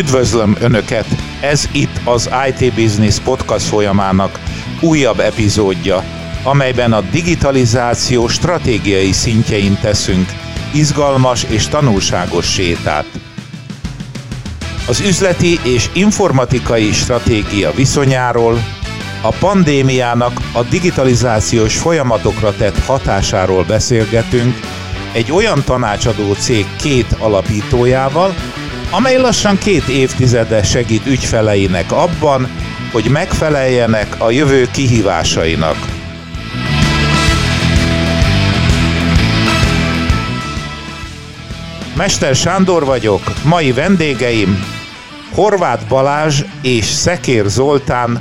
Üdvözlöm Önöket! Ez itt az IT Business podcast folyamának újabb epizódja, amelyben a digitalizáció stratégiai szintjein teszünk izgalmas és tanulságos sétát. Az üzleti és informatikai stratégia viszonyáról, a pandémiának a digitalizációs folyamatokra tett hatásáról beszélgetünk egy olyan tanácsadó cég két alapítójával, amely lassan két évtizede segít ügyfeleinek abban, hogy megfeleljenek a jövő kihívásainak. Mester Sándor vagyok, mai vendégeim Horváth Balázs és Szekér Zoltán,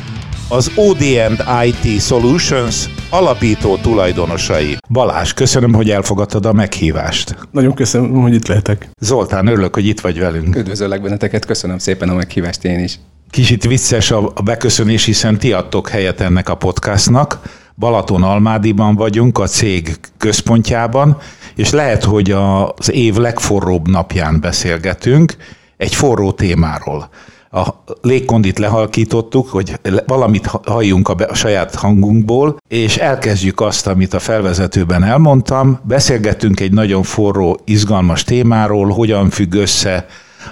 az ODM IT Solutions alapító tulajdonosai. Balázs, köszönöm, hogy elfogadtad a meghívást. Nagyon köszönöm, hogy itt lehetek. Zoltán, örülök, hogy itt vagy velünk. Üdvözöllek benneteket, köszönöm szépen a meghívást én is. Kicsit vicces a beköszönés, hiszen ti adtok helyet ennek a podcastnak. Balaton Almádiban vagyunk, a cég központjában, és lehet, hogy az év legforróbb napján beszélgetünk egy forró témáról a légkondit lehalkítottuk, hogy valamit halljunk a, saját hangunkból, és elkezdjük azt, amit a felvezetőben elmondtam. Beszélgettünk egy nagyon forró, izgalmas témáról, hogyan függ össze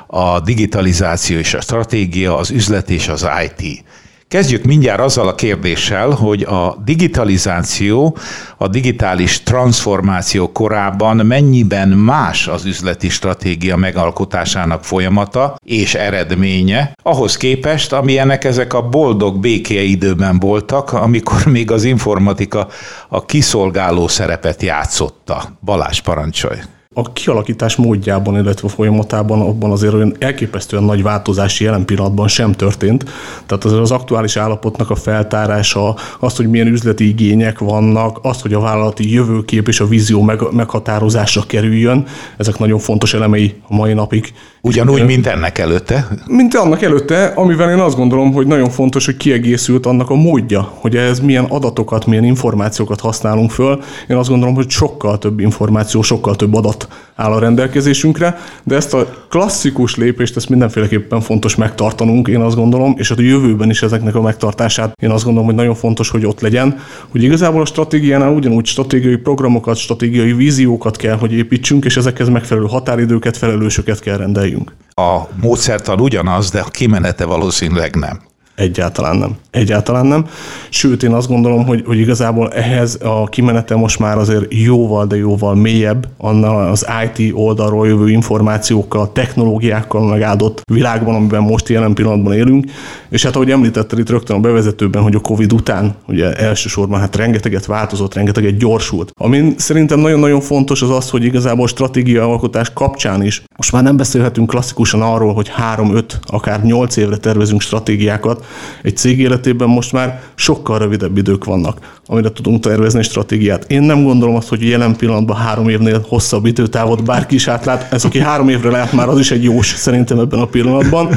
a digitalizáció és a stratégia, az üzlet és az IT. Kezdjük mindjárt azzal a kérdéssel, hogy a digitalizáció, a digitális transformáció korában mennyiben más az üzleti stratégia megalkotásának folyamata és eredménye, ahhoz képest, amilyenek ezek a boldog béke időben voltak, amikor még az informatika a kiszolgáló szerepet játszotta. Balázs parancsolj! A kialakítás módjában, illetve folyamatában abban azért olyan elképesztően nagy változás jelen pillanatban sem történt. Tehát azért az aktuális állapotnak a feltárása, az, hogy milyen üzleti igények vannak, az, hogy a vállalati jövőkép és a vízió meg, meghatározásra kerüljön, ezek nagyon fontos elemei a mai napig. Ugyanúgy, mint ennek előtte? Mint annak előtte, amivel én azt gondolom, hogy nagyon fontos, hogy kiegészült annak a módja, hogy ez milyen adatokat, milyen információkat használunk föl. Én azt gondolom, hogy sokkal több információ, sokkal több adat áll a rendelkezésünkre, de ezt a klasszikus lépést, ezt mindenféleképpen fontos megtartanunk, én azt gondolom, és a jövőben is ezeknek a megtartását én azt gondolom, hogy nagyon fontos, hogy ott legyen, hogy igazából a stratégiánál ugyanúgy stratégiai programokat, stratégiai víziókat kell, hogy építsünk, és ezekhez megfelelő határidőket, felelősöket kell rendeljünk. A módszertan ugyanaz, de a kimenete valószínűleg nem. Egyáltalán nem. Egyáltalán nem. Sőt, én azt gondolom, hogy, hogy igazából ehhez a kimenete most már azért jóval, de jóval mélyebb, annál az IT oldalról jövő információkkal, technológiákkal megáldott világban, amiben most jelen pillanatban élünk. És hát ahogy említetted itt rögtön a bevezetőben, hogy a Covid után ugye elsősorban hát rengeteget változott, rengeteget gyorsult. Ami szerintem nagyon-nagyon fontos az az, hogy igazából stratégia alkotás kapcsán is most már nem beszélhetünk klasszikusan arról, hogy 3-5, akár 8 évre tervezünk stratégiákat, egy cég életében most már sokkal rövidebb idők vannak, amire tudunk tervezni stratégiát. Én nem gondolom azt, hogy jelen pillanatban három évnél hosszabb időtávot bárki is átlát. Ez, aki három évre lát már, az is egy jós szerintem ebben a pillanatban.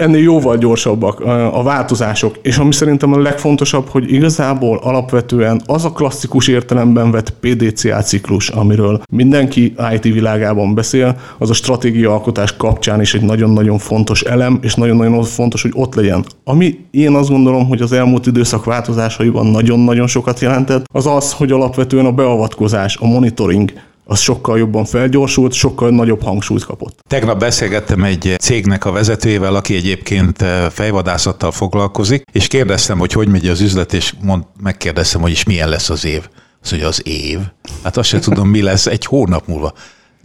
Ennél jóval gyorsabbak a változások. És ami szerintem a legfontosabb, hogy igazából alapvetően az a klasszikus értelemben vett PDCA ciklus, amiről mindenki IT világában beszél, az a stratégia alkotás kapcsán is egy nagyon-nagyon fontos elem, és nagyon-nagyon fontos, hogy ott legyen. Ami én azt gondolom, hogy az elmúlt időszak változásaiban nagyon-nagyon sokat jelentett, az az, hogy alapvetően a beavatkozás, a monitoring, az sokkal jobban felgyorsult, sokkal nagyobb hangsúlyt kapott. Tegnap beszélgettem egy cégnek a vezetőjével, aki egyébként eh, fejvadászattal foglalkozik, és kérdeztem, hogy hogy megy az üzlet, és mond, megkérdeztem, hogy is milyen lesz az év. Az, hogy az év? Hát azt se tudom, mi lesz egy hónap múlva.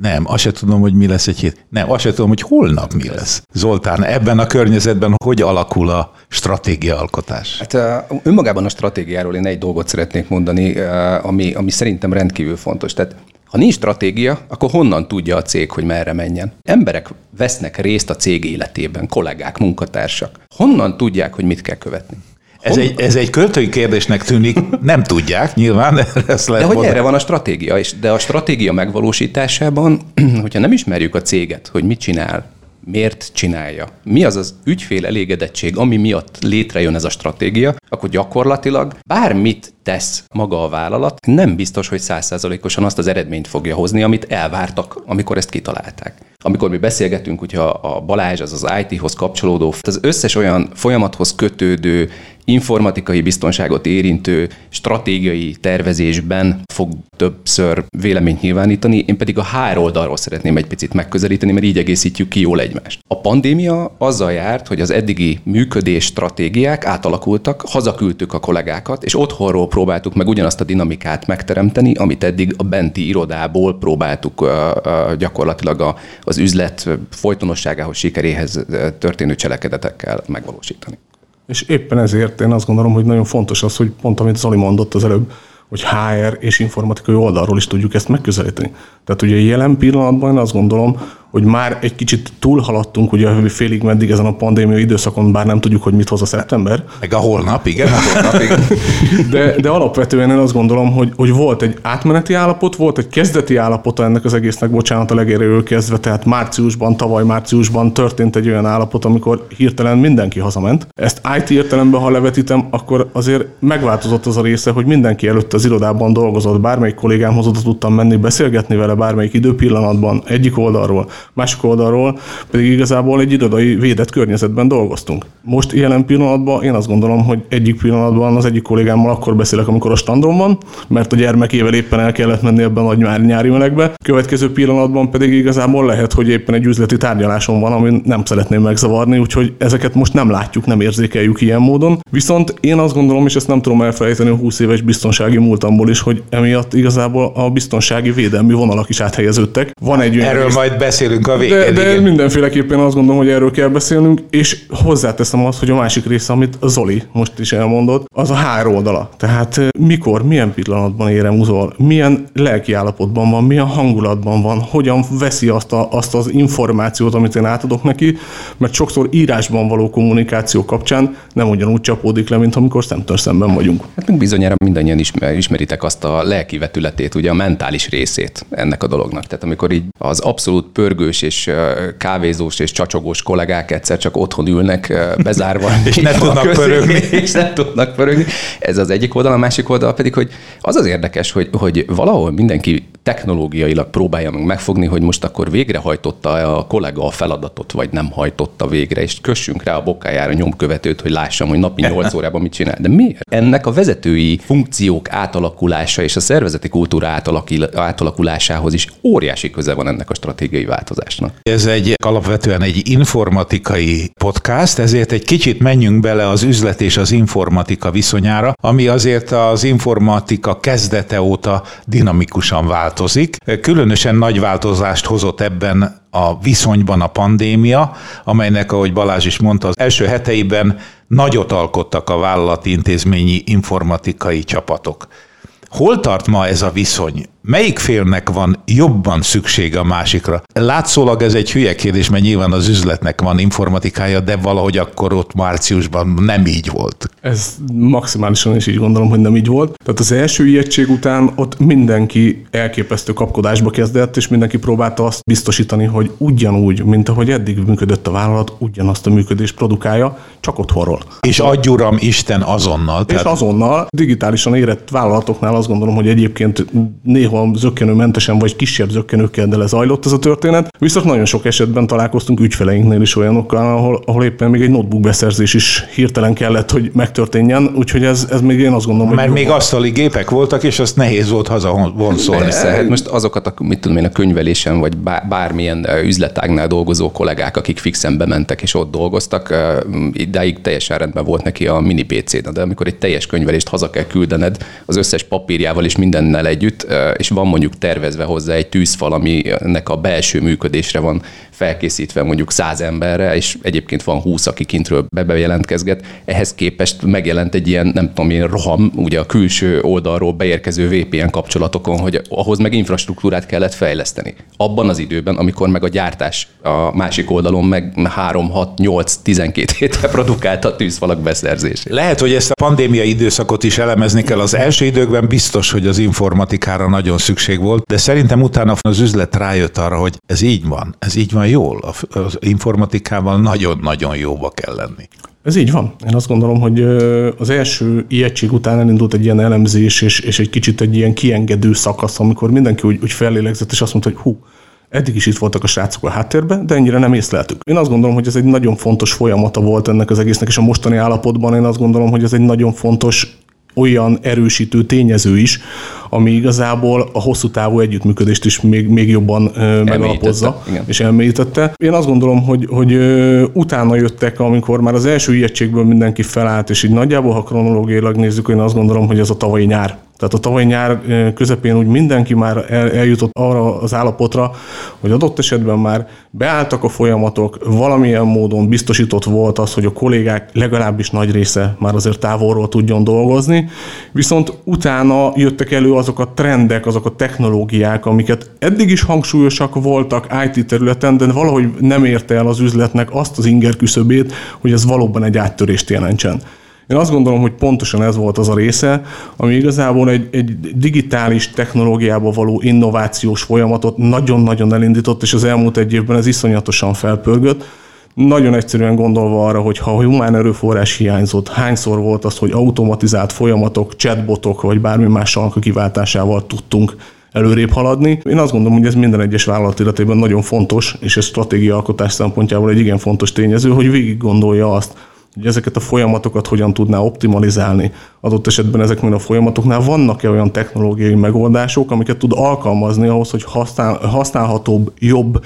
Nem, azt se tudom, hogy mi lesz egy hét. Nem, azt se tudom, hogy holnap mi lesz. Zoltán, ebben a környezetben hogy alakul a stratégiaalkotás? Hát önmagában a stratégiáról én egy dolgot szeretnék mondani, ami, ami szerintem rendkívül fontos. Tehát ha nincs stratégia, akkor honnan tudja a cég, hogy merre menjen? Emberek vesznek részt a cég életében, kollégák, munkatársak. Honnan tudják, hogy mit kell követni? Ez egy, ez egy költői kérdésnek tűnik, nem tudják nyilván, ezt lehet De hogy mondani. erre van a stratégia, és de a stratégia megvalósításában, hogyha nem ismerjük a céget, hogy mit csinál, miért csinálja, mi az az ügyfél elégedettség, ami miatt létrejön ez a stratégia, akkor gyakorlatilag bármit tesz maga a vállalat, nem biztos, hogy százszázalékosan azt az eredményt fogja hozni, amit elvártak, amikor ezt kitalálták. Amikor mi beszélgetünk, hogyha a Balázs az az IT-hoz kapcsolódó, az összes olyan folyamathoz kötődő informatikai biztonságot érintő stratégiai tervezésben fog többször véleményt nyilvánítani, én pedig a HR oldalról szeretném egy picit megközelíteni, mert így egészítjük ki jól egymást. A pandémia azzal járt, hogy az eddigi működés stratégiák átalakultak, hazaküldtük a kollégákat, és otthonról próbáltuk meg ugyanazt a dinamikát megteremteni, amit eddig a benti irodából próbáltuk gyakorlatilag az üzlet folytonosságához, sikeréhez történő cselekedetekkel megvalósítani. És éppen ezért én azt gondolom, hogy nagyon fontos az, hogy pont amit Zoli mondott az előbb, hogy HR és informatikai oldalról is tudjuk ezt megközelíteni. Tehát ugye jelen pillanatban én azt gondolom, hogy már egy kicsit túlhaladtunk ugye félig meddig ezen a pandémia időszakon, bár nem tudjuk, hogy mit hoz a szeptember. Meg a holnap, igen. A holnap, igen. De, de alapvetően én azt gondolom, hogy, hogy volt egy átmeneti állapot, volt egy kezdeti állapota ennek az egésznek, bocsánat a legérőről kezdve, tehát márciusban, tavaly márciusban történt egy olyan állapot, amikor hirtelen mindenki hazament. Ezt IT értelemben, ha levetítem, akkor azért megváltozott az a része, hogy mindenki előtt az irodában dolgozott, bármelyik kollégámhoz oda tudtam menni, beszélgetni vele bármelyik időpillanatban, egyik oldalról, másik oldalról pedig igazából egy irodai védett környezetben dolgoztunk. Most jelen pillanatban én azt gondolom, hogy egyik pillanatban az egyik kollégámmal akkor beszélek, amikor a standon van, mert a gyermekével éppen el kellett menni ebben a nagy nyári melegbe. Következő pillanatban pedig igazából lehet, hogy éppen egy üzleti tárgyaláson van, amit nem szeretném megzavarni, úgyhogy ezeket most nem látjuk, nem érzékeljük ilyen módon. Viszont én azt gondolom, és ezt nem tudom elfelejteni a 20 éves biztonsági múltamból is, hogy emiatt igazából a biztonsági védelmi vonalak is áthelyeződtek. Van egy Erről rész... majd beszélünk a végén. De, de mindenféleképpen azt gondolom, hogy erről kell beszélnünk, és hozzáteszem azt, hogy a másik része, amit Zoli most is elmondott, az a három oldala. Tehát mikor, milyen pillanatban érem uzol, milyen lelki állapotban van, milyen hangulatban van, hogyan veszi azt, a, azt az információt, amit én átadok neki, mert sokszor írásban való kommunikáció kapcsán nem ugyanúgy csapódik le, mint amikor szemtől szemben vagyunk. Hát bizonyára mindannyian ismeritek azt a lelki vetületét, ugye a mentális részét ennek a dolognak. Tehát amikor így az abszolút pörgős és kávézós és csacsogós kollégák egyszer csak otthon ülnek bezárva. és nem tudnak pörögni. És nem tudnak pörögni. Ez az egyik oldal, a másik oldal pedig, hogy az az érdekes, hogy, hogy valahol mindenki technológiailag próbálja meg megfogni, hogy most akkor végrehajtotta a kollega a feladatot, vagy nem hajtotta végre, és kössünk rá a bokájára nyomkövetőt, hogy lássam, hogy napi 8 órában mit csinál. De miért? Ennek a vezetői funkciók átalakulása és a szervezeti kultúra átalakulásához is óriási köze van ennek a stratégiai változásnak. Ez egy alapvetően egy informatikai podcast, ezért egy kicsit menjünk bele az üzlet és az informatika viszonyára, ami azért az informatika kezdete óta dinamikusan változik. Különösen nagy változást hozott ebben a viszonyban a pandémia, amelynek, ahogy Balázs is mondta, az első heteiben nagyot alkottak a vállalati intézményi informatikai csapatok. Hol tart ma ez a viszony? Melyik félnek van jobban szüksége a másikra? Látszólag ez egy hülye kérdés, mert nyilván az üzletnek van informatikája, de valahogy akkor ott márciusban nem így volt. Ez maximálisan is így gondolom, hogy nem így volt. Tehát az első ijegység után ott mindenki elképesztő kapkodásba kezdett, és mindenki próbálta azt biztosítani, hogy ugyanúgy, mint ahogy eddig működött a vállalat, ugyanazt a működést produkálja, csak otthonról. És adj uram Isten azonnal. Tehát... És azonnal digitálisan érett vállalatoknál azt gondolom, hogy egyébként néha néha zöggenőmentesen vagy kisebb zöggenőkkel, de lezajlott ez a történet. Viszont nagyon sok esetben találkoztunk ügyfeleinknél is olyanokkal, ahol, ahol éppen még egy notebook beszerzés is hirtelen kellett, hogy megtörténjen, úgyhogy ez, ez még én azt gondolom, Mert még asztali gépek voltak, és azt nehéz volt haza vonszolni. Persze, hát most azokat, a, mit tudom én, a könyvelésen, vagy bármilyen üzletágnál dolgozó kollégák, akik fixen bementek és ott dolgoztak, idáig teljesen rendben volt neki a mini pc de amikor egy teljes könyvelést haza kell küldened, az összes papírjával és mindennel együtt, és van mondjuk tervezve hozzá egy tűzfal, aminek a belső működésre van felkészítve mondjuk száz emberre, és egyébként van húsz, aki kintről bejelentkezget. Ehhez képest megjelent egy ilyen, nem tudom én, roham, ugye a külső oldalról beérkező VPN kapcsolatokon, hogy ahhoz meg infrastruktúrát kellett fejleszteni. Abban az időben, amikor meg a gyártás a másik oldalon meg 3, 6, 8, 12 hétre produkálta a tűzfalak beszerzését. Lehet, hogy ezt a pandémia időszakot is elemezni kell. Az első időkben biztos, hogy az informatikára nagyon szükség volt, de szerintem utána az üzlet rájött arra, hogy ez így van, ez így van jól, az informatikával nagyon-nagyon jóba kell lenni. Ez így van. Én azt gondolom, hogy az első ijegység után elindult egy ilyen elemzés, és, és egy kicsit egy ilyen kiengedő szakasz, amikor mindenki úgy, úgy fellélegzett, és azt mondta, hogy hú, Eddig is itt voltak a srácok a háttérben, de ennyire nem észleltük. Én azt gondolom, hogy ez egy nagyon fontos folyamata volt ennek az egésznek, és a mostani állapotban én azt gondolom, hogy ez egy nagyon fontos olyan erősítő tényező is, ami igazából a hosszú távú együttműködést is még, még jobban ö, megalapozza igen. és elmélyítette. Én azt gondolom, hogy, hogy ö, utána jöttek, amikor már az első ijegységből mindenki felállt, és így nagyjából, ha kronológiailag nézzük, én azt gondolom, hogy ez a tavalyi nyár tehát a tavaly nyár közepén úgy mindenki már el, eljutott arra az állapotra, hogy adott esetben már beálltak a folyamatok, valamilyen módon biztosított volt az, hogy a kollégák legalábbis nagy része már azért távolról tudjon dolgozni, viszont utána jöttek elő azok a trendek, azok a technológiák, amiket eddig is hangsúlyosak voltak IT területen, de valahogy nem érte el az üzletnek azt az inger küszöbét, hogy ez valóban egy áttörést jelentsen. Én azt gondolom, hogy pontosan ez volt az a része, ami igazából egy, egy digitális technológiába való innovációs folyamatot nagyon-nagyon elindított, és az elmúlt egy évben ez iszonyatosan felpörgött. Nagyon egyszerűen gondolva arra, hogy ha humán erőforrás hiányzott, hányszor volt az, hogy automatizált folyamatok, chatbotok vagy bármi más a kiváltásával tudtunk előrébb haladni. Én azt gondolom, hogy ez minden egyes vállalat életében nagyon fontos, és ez stratégia alkotás szempontjából egy igen fontos tényező, hogy végig gondolja azt, hogy ezeket a folyamatokat hogyan tudná optimalizálni. Adott esetben ezeknél a folyamatoknál vannak-e olyan technológiai megoldások, amiket tud alkalmazni ahhoz, hogy használ, használhatóbb, jobb,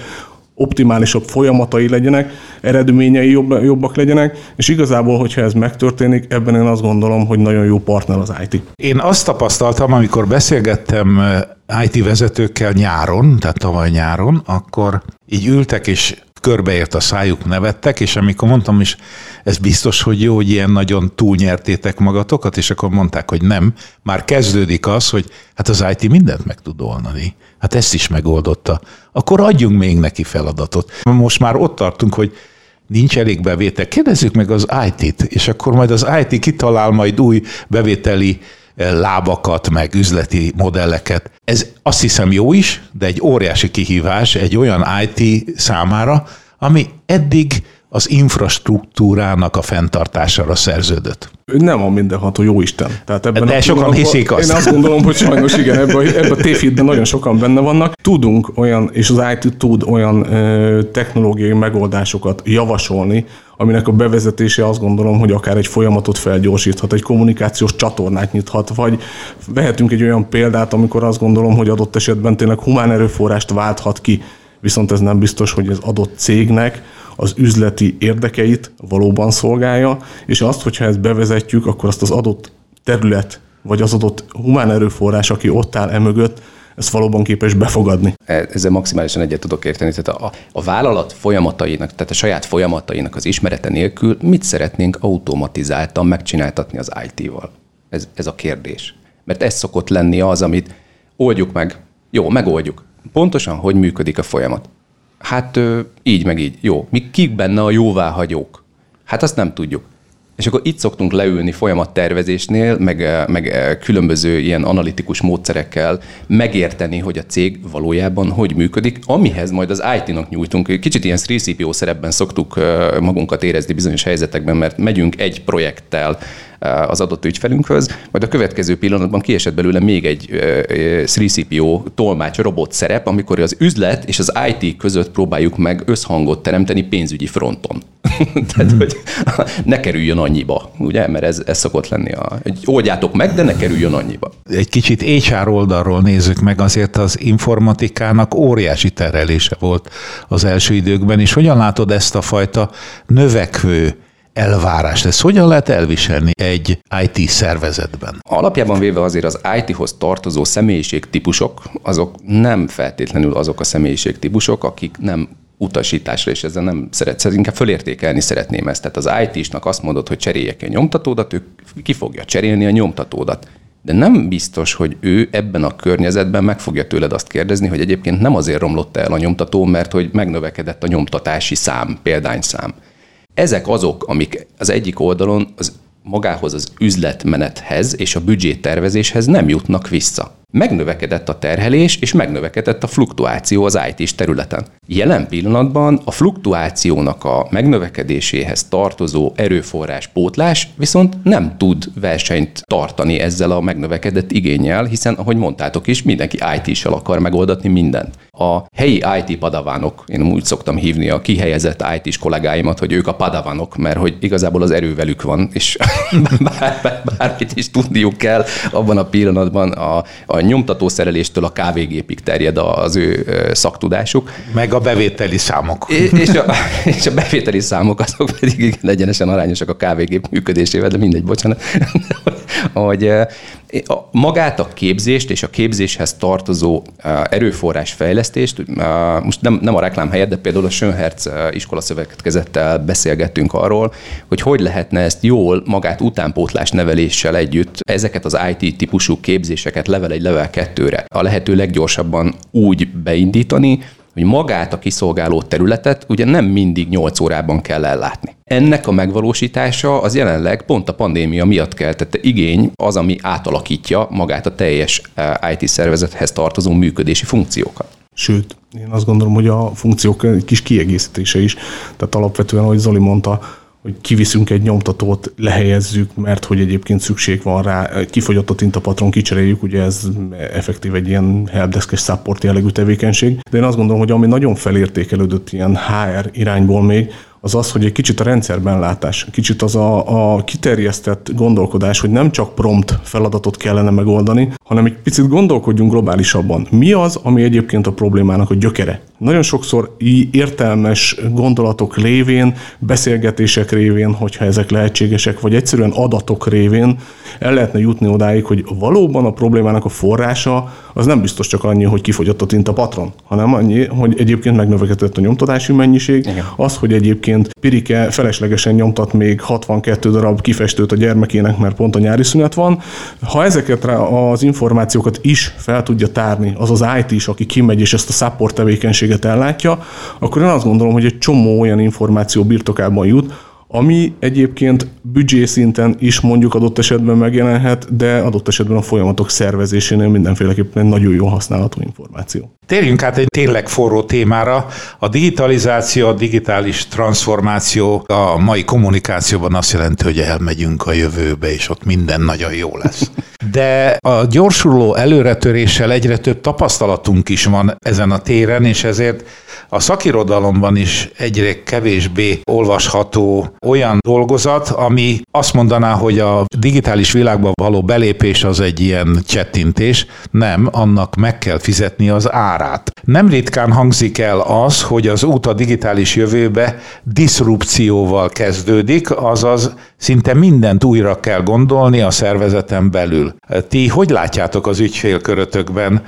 optimálisabb folyamatai legyenek, eredményei jobb, jobbak legyenek, és igazából, hogyha ez megtörténik, ebben én azt gondolom, hogy nagyon jó partner az IT. Én azt tapasztaltam, amikor beszélgettem eh, IT vezetőkkel nyáron, tehát tavaly nyáron, akkor így ültek és körbeért a szájuk, nevettek, és amikor mondtam is, ez biztos, hogy jó, hogy ilyen nagyon túlnyertétek magatokat, és akkor mondták, hogy nem. Már kezdődik az, hogy hát az IT mindent meg tud oldani. Hát ezt is megoldotta. Akkor adjunk még neki feladatot. Most már ott tartunk, hogy nincs elég bevétel. Kérdezzük meg az IT-t, és akkor majd az IT kitalál majd új bevételi lábakat, meg üzleti modelleket. Ez azt hiszem jó is, de egy óriási kihívás egy olyan IT számára, ami eddig az infrastruktúrának a fenntartására szerződött. Nem a mindenható jó Isten. Tehát ebben De sokan hiszik azt. Én azt gondolom, hogy sajnos igen, ebben, ebben a tévhitben nagyon sokan benne vannak. Tudunk olyan, és az IT tud olyan ö, technológiai megoldásokat javasolni, aminek a bevezetése azt gondolom, hogy akár egy folyamatot felgyorsíthat, egy kommunikációs csatornát nyithat, vagy vehetünk egy olyan példát, amikor azt gondolom, hogy adott esetben tényleg humán erőforrást válthat ki, viszont ez nem biztos, hogy az adott cégnek az üzleti érdekeit valóban szolgálja, és azt, hogyha ezt bevezetjük, akkor azt az adott terület, vagy az adott humán erőforrás, aki ott áll emögött, ezt valóban képes befogadni. E, ezzel maximálisan egyet tudok érteni. Tehát a, a vállalat folyamatainak, tehát a saját folyamatainak az ismerete nélkül mit szeretnénk automatizáltan megcsináltatni az IT-val? Ez, ez a kérdés. Mert ez szokott lenni az, amit oldjuk meg. Jó, megoldjuk. Pontosan, hogy működik a folyamat. Hát így meg így. Jó. Mi kik benne a jóváhagyók? Hát azt nem tudjuk. És akkor itt szoktunk leülni folyamattervezésnél, meg, meg különböző ilyen analitikus módszerekkel megérteni, hogy a cég valójában hogy működik, amihez majd az IT-nak nyújtunk. Kicsit ilyen 3CPO szerepben szoktuk magunkat érezni bizonyos helyzetekben, mert megyünk egy projekttel az adott ügyfelünkhöz, majd a következő pillanatban kiesett belőle még egy 3CPO tolmács robot szerep, amikor az üzlet és az IT között próbáljuk meg összhangot teremteni pénzügyi fronton. Tehát, mm. hogy ne kerüljön annyiba, ugye? Mert ez, ez szokott lenni a... Hogy oldjátok meg, de ne kerüljön annyiba. Egy kicsit HR oldalról nézzük meg, azért az informatikának óriási terelése volt az első időkben, és hogyan látod ezt a fajta növekvő elvárás Ezt hogyan lehet elviselni egy IT szervezetben? Alapjában véve azért az IT-hoz tartozó személyiségtípusok, azok nem feltétlenül azok a személyiségtípusok, akik nem utasításra, és ezzel nem szeretsz, inkább fölértékelni szeretném ezt. Tehát az IT-snak azt mondod, hogy cseréljek a nyomtatódat, ő ki fogja cserélni a nyomtatódat. De nem biztos, hogy ő ebben a környezetben meg fogja tőled azt kérdezni, hogy egyébként nem azért romlott el a nyomtató, mert hogy megnövekedett a nyomtatási szám, példányszám. Ezek azok, amik az egyik oldalon az magához az üzletmenethez és a tervezéshez nem jutnak vissza. Megnövekedett a terhelés, és megnövekedett a fluktuáció az IT-s területen. Jelen pillanatban a fluktuációnak a megnövekedéséhez tartozó erőforrás pótlás viszont nem tud versenyt tartani ezzel a megnövekedett igényel, hiszen, ahogy mondtátok is, mindenki IT-sel akar megoldatni mindent. A helyi IT padavánok, én úgy szoktam hívni a kihelyezett IT-s kollégáimat, hogy ők a padavánok, mert hogy igazából az erővelük van, és bár, bár, bármit is tudniuk kell, abban a pillanatban a, a nyomtatószereléstől a kávégépig terjed az ő szaktudásuk. Meg a bevételi számok. És, a, és a bevételi számok azok pedig igen, egyenesen arányosak a kávégép működésével, de mindegy, bocsánat. hogy magát a képzést és a képzéshez tartozó erőforrás fejlesztést, most nem, nem a reklám helyett, de például a Schönherz iskola szövetkezettel beszélgettünk arról, hogy hogy lehetne ezt jól magát utánpótlás neveléssel együtt ezeket az IT típusú képzéseket level egy level kettőre a lehető leggyorsabban úgy beindítani, hogy magát a kiszolgáló területet ugye nem mindig 8 órában kell ellátni. Ennek a megvalósítása az jelenleg pont a pandémia miatt keltette igény az, ami átalakítja magát a teljes eh, IT szervezethez tartozó működési funkciókat. Sőt, én azt gondolom, hogy a funkciók egy kis kiegészítése is. Tehát alapvetően, ahogy Zoli mondta, hogy kiviszünk egy nyomtatót, lehelyezzük, mert hogy egyébként szükség van rá, kifogyott a tintapatron, kicseréljük, ugye ez effektív egy ilyen helpdeskes support jellegű tevékenység. De én azt gondolom, hogy ami nagyon felértékelődött ilyen HR irányból még, az az, hogy egy kicsit a rendszerben látás, kicsit az a, a kiterjesztett gondolkodás, hogy nem csak prompt feladatot kellene megoldani, hanem egy picit gondolkodjunk globálisabban. Mi az, ami egyébként a problémának a gyökere? Nagyon sokszor értelmes gondolatok révén, beszélgetések révén, hogyha ezek lehetségesek, vagy egyszerűen adatok révén el lehetne jutni odáig, hogy valóban a problémának a forrása az nem biztos csak annyi, hogy kifogyott a tinta patron, hanem annyi, hogy egyébként megnövekedett a nyomtatási mennyiség, Igen. az, hogy egyébként Pirike feleslegesen nyomtat még 62 darab kifestőt a gyermekének, mert pont a nyári szünet van. Ha ezeket az információkat is fel tudja tárni, az az IT is, aki kimegy és ezt a support tevékenységet ellátja, akkor én azt gondolom, hogy egy csomó olyan információ birtokában jut, ami egyébként büdzsé szinten is mondjuk adott esetben megjelenhet, de adott esetben a folyamatok szervezésénél mindenféleképpen egy nagyon jó használható információ. Térjünk át egy tényleg forró témára. A digitalizáció, a digitális transformáció a mai kommunikációban azt jelenti, hogy elmegyünk a jövőbe, és ott minden nagyon jó lesz. De a gyorsuló előretöréssel egyre több tapasztalatunk is van ezen a téren, és ezért a szakirodalomban is egyre kevésbé olvasható olyan dolgozat, ami azt mondaná, hogy a digitális világba való belépés az egy ilyen csettintés. Nem, annak meg kell fizetni az árát. Nem ritkán hangzik el az, hogy az út a digitális jövőbe diszrupcióval kezdődik, azaz szinte mindent újra kell gondolni a szervezeten belül. Ti hogy látjátok az ügyfélkörötökben,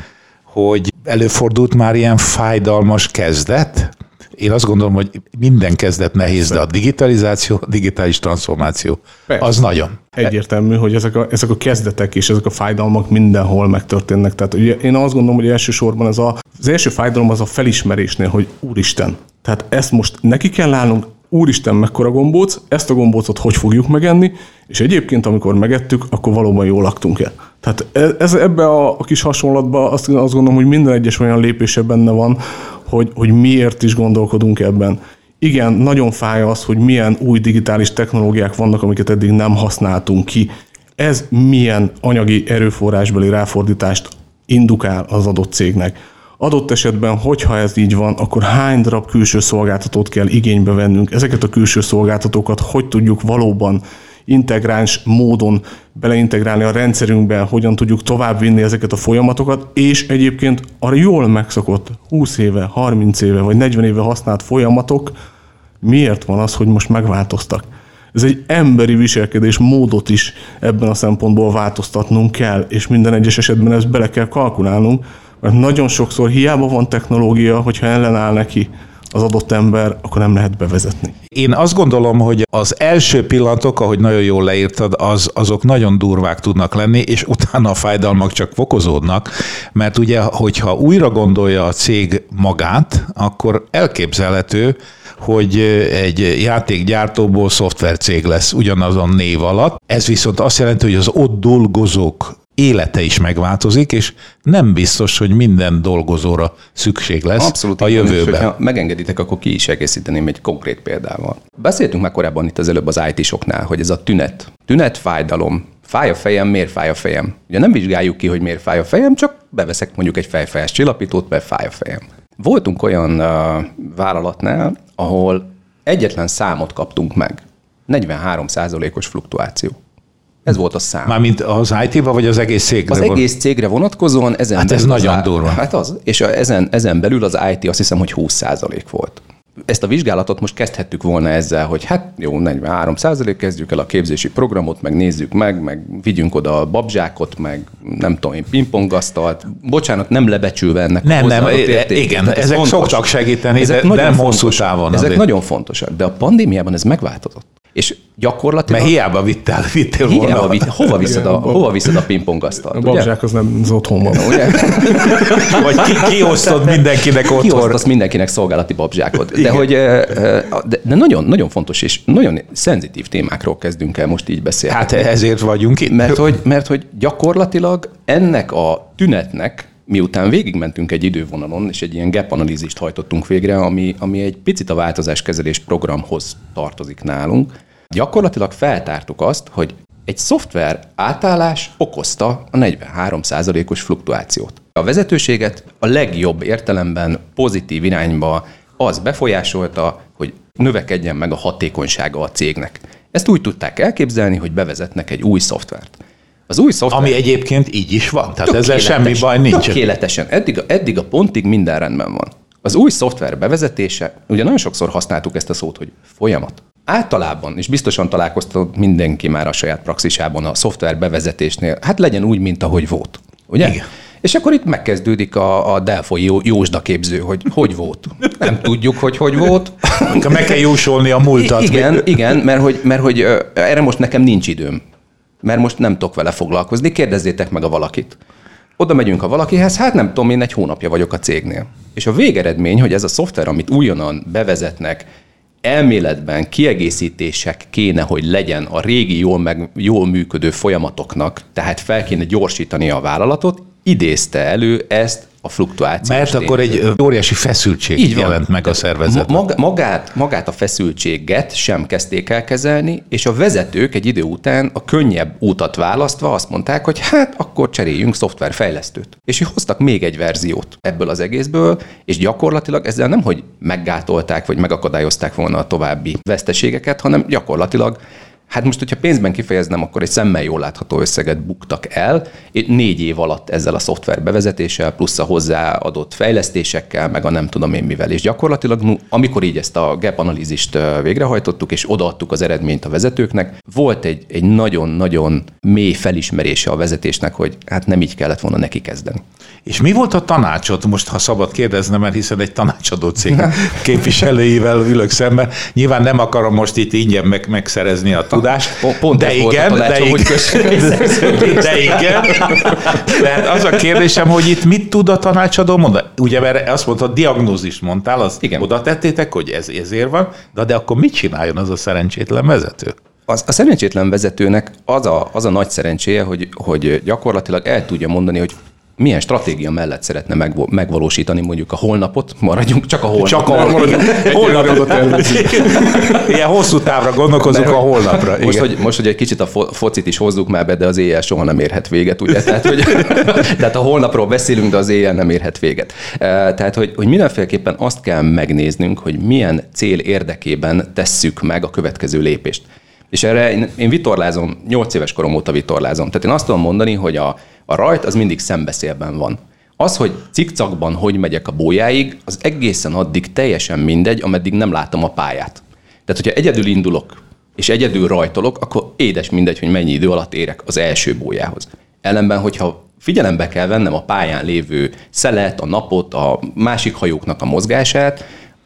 hogy előfordult már ilyen fájdalmas kezdet? Én azt gondolom, hogy minden kezdet nehéz, de a digitalizáció, a digitális transformáció, Persze. az nagyon. Egyértelmű, hogy ezek a, ezek a kezdetek és ezek a fájdalmak mindenhol megtörténnek. Tehát ugye én azt gondolom, hogy elsősorban ez a, az első fájdalom az a felismerésnél, hogy úristen, tehát ezt most neki kell állnunk, úristen, mekkora gombóc, ezt a gombócot hogy fogjuk megenni, és egyébként, amikor megettük, akkor valóban jól laktunk el. Tehát e, ez, ebbe a, a kis hasonlatban azt, azt gondolom, hogy minden egyes olyan lépése benne van, hogy, hogy miért is gondolkodunk ebben. Igen, nagyon fáj az, hogy milyen új digitális technológiák vannak, amiket eddig nem használtunk ki. Ez milyen anyagi erőforrásbeli ráfordítást indukál az adott cégnek Adott esetben, hogyha ez így van, akkor hány darab külső szolgáltatót kell igénybe vennünk? Ezeket a külső szolgáltatókat hogy tudjuk valóban integráns módon beleintegrálni a rendszerünkbe, hogyan tudjuk továbbvinni ezeket a folyamatokat, és egyébként a jól megszokott 20 éve, 30 éve vagy 40 éve használt folyamatok, miért van az, hogy most megváltoztak? Ez egy emberi viselkedés módot is ebben a szempontból változtatnunk kell, és minden egyes esetben ezt bele kell kalkulálnunk, mert nagyon sokszor hiába van technológia, hogyha ellenáll neki az adott ember, akkor nem lehet bevezetni. Én azt gondolom, hogy az első pillanatok, ahogy nagyon jól leírtad, az, azok nagyon durvák tudnak lenni, és utána a fájdalmak csak fokozódnak, mert ugye, hogyha újra gondolja a cég magát, akkor elképzelhető, hogy egy játékgyártóból szoftvercég lesz ugyanazon név alatt. Ez viszont azt jelenti, hogy az ott dolgozók élete is megváltozik, és nem biztos, hogy minden dolgozóra szükség lesz Abszolút a igen, és jövőben. hogyha megengeditek, akkor ki is egészíteném egy konkrét példával. Beszéltünk már korábban itt az előbb az IT-soknál, hogy ez a tünet, tünet fájdalom, fáj a fejem, miért fáj a fejem? Ugye nem vizsgáljuk ki, hogy miért fáj a fejem, csak beveszek mondjuk egy fejfájás csillapítót, mert fáj a fejem. Voltunk olyan uh, vállalatnál, ahol egyetlen számot kaptunk meg. 43%-os fluktuáció. Ez volt a szám. Mármint az IT-ba, vagy az egész cégre? Az egész cégre vonatkozóan ezen Hát ez az nagyon durva. Hát az, és a, ezen, ezen belül az IT azt hiszem, hogy 20% volt. Ezt a vizsgálatot most kezdhettük volna ezzel, hogy hát jó, 43% kezdjük el a képzési programot, meg nézzük meg, meg vigyünk oda a babzsákot, meg nem tudom én, pingpongasztalt. Bocsánat, nem lebecsülve ennek a Nem, nem, hozzáadott e- értékét. igen, Tehát ez ezek fontos. szoktak segíteni, Ezek de nagyon nem hosszú távon Ezek azért. nagyon fontosak, de a pandémiában ez megváltozott. És gyakorlatilag... Mert hiába vittél, vittél volna. Hiába, vi- hova viszed a, hova viszed a pingpongasztalt? A babzsák az nem az otthon van. Ugye? Vagy ki, kiosztod mindenkinek otthon. Kiosztasz mindenkinek szolgálati babzsákot. De, hogy, de, de nagyon, nagyon fontos és nagyon szenzitív témákról kezdünk el most így beszélni. Hát ezért vagyunk itt. mert, hogy, mert hogy gyakorlatilag ennek a tünetnek, miután végigmentünk egy idővonalon, és egy ilyen gap analízist hajtottunk végre, ami, ami egy picit a változáskezelés programhoz tartozik nálunk, gyakorlatilag feltártuk azt, hogy egy szoftver átállás okozta a 43%-os fluktuációt. A vezetőséget a legjobb értelemben pozitív irányba az befolyásolta, hogy növekedjen meg a hatékonysága a cégnek. Ezt úgy tudták elképzelni, hogy bevezetnek egy új szoftvert. Az új szoftver... Ami egyébként így is van. Tehát ezzel semmi baj nincs. Tökéletesen. Eddig eddig a pontig minden rendben van. Az új szoftver bevezetése, ugye nagyon sokszor használtuk ezt a szót, hogy folyamat. Általában, és biztosan találkoztat mindenki már a saját praxisában a szoftver bevezetésnél, hát legyen úgy, mint ahogy volt. Ugye? Igen. És akkor itt megkezdődik a, a Delfoi jó, jósda képző, hogy hogy volt. Nem tudjuk, hogy hogy volt. Akkor meg kell jósolni a múltat. Igen, igen, mert hogy, mert hogy erre most nekem nincs időm. Mert most nem tudok vele foglalkozni, kérdezzétek meg a valakit. Oda megyünk a valakihez, hát nem tudom, én egy hónapja vagyok a cégnél. És a végeredmény, hogy ez a szoftver, amit újonnan bevezetnek, elméletben kiegészítések kéne, hogy legyen a régi jól, meg, jól működő folyamatoknak, tehát fel kéne gyorsítani a vállalatot, idézte elő ezt a fluktuációt. Mert akkor egy óriási feszültség Így van. jelent meg a szervezetben. Mag- magát, magát a feszültséget sem kezdték el kezelni, és a vezetők egy idő után a könnyebb útat választva azt mondták, hogy hát akkor cseréljünk szoftverfejlesztőt. És hoztak még egy verziót ebből az egészből, és gyakorlatilag ezzel nem, hogy meggátolták, vagy megakadályozták volna a további veszteségeket, hanem gyakorlatilag Hát most, hogyha pénzben kifejeznem, akkor egy szemmel jól látható összeget buktak el, négy év alatt ezzel a szoftver bevezetéssel, plusz a hozzáadott fejlesztésekkel, meg a nem tudom én mivel. És gyakorlatilag, amikor így ezt a gap analízist végrehajtottuk, és odaadtuk az eredményt a vezetőknek, volt egy, egy nagyon-nagyon mély felismerése a vezetésnek, hogy hát nem így kellett volna neki kezdeni. És mi volt a tanácsot, most ha szabad kérdeznem, mert hiszen egy tanácsadó cég képviselőivel ülök szemben. Nyilván nem akarom most itt ingyen meg, megszerezni a tudást. Pont- pont de volt a igen, de hogy igen, szerződést. de igen. Mert az a kérdésem, hogy itt mit tud a tanácsadó mondani? Ugye, mert azt mondta, diagnózist mondtál, azt Igen. oda tettétek, hogy ez ezért van, de, de akkor mit csináljon az a szerencsétlen vezető? Az, a szerencsétlen vezetőnek az a, az a nagy szerencséje, hogy, hogy gyakorlatilag el tudja mondani, hogy milyen stratégia mellett szeretne megvo- megvalósítani mondjuk a holnapot, maradjunk csak a holnap. Csak a holnapra. Ilyen hosszú távra gondolkozunk a holnapra. Most igen. hogy, most, hogy egy kicsit a fo- focit is hozzuk már be, de az éjjel soha nem érhet véget, ugye? Tehát, hogy, tehát a holnapról beszélünk, de az éjjel nem érhet véget. Eh, Tehát, hogy, hogy mindenféleképpen azt kell megnéznünk, hogy milyen cél érdekében tesszük meg a következő lépést. És erre én, én vitorlázom, 8 éves korom óta vitorlázom. Tehát én azt tudom mondani, hogy a, a rajt az mindig szembeszélben van. Az, hogy cikcakban hogy megyek a bójáig, az egészen addig teljesen mindegy, ameddig nem látom a pályát. Tehát, hogyha egyedül indulok, és egyedül rajtolok, akkor édes mindegy, hogy mennyi idő alatt érek az első bójához. Ellenben, hogyha figyelembe kell vennem a pályán lévő szelet, a napot, a másik hajóknak a mozgását,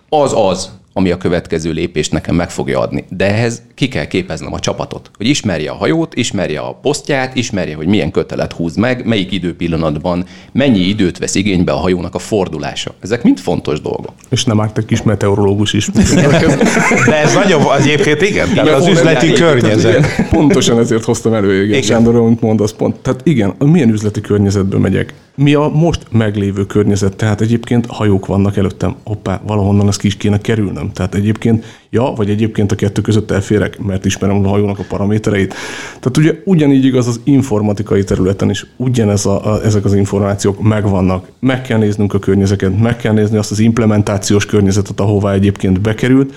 az az, ami a következő lépést nekem meg fogja adni. De ehhez ki kell képeznem a csapatot, hogy ismerje a hajót, ismerje a posztját, ismerje, hogy milyen kötelet húz meg, melyik időpillanatban, mennyi időt vesz igénybe a hajónak a fordulása. Ezek mind fontos dolgok. És nem árt egy kis meteorológus is. De ez nagyobb egyébként, igen, tehát az üzleti környezet. Pontosan ezért hoztam elő, igen, igen. Sándor, amit mondasz pont. Tehát igen, milyen üzleti környezetből megyek? Mi a most meglévő környezet? Tehát egyébként hajók vannak előttem. Hoppá, valahonnan ezt ki is kéne kerülnöm. Tehát egyébként, ja, vagy egyébként a kettő között elférek, mert ismerem a hajónak a paramétereit. Tehát ugye ugyanígy igaz az informatikai területen is, ugyanez a, a, ezek az információk megvannak. Meg kell néznünk a környezetet, meg kell nézni azt az implementációs környezetet, ahová egyébként bekerült,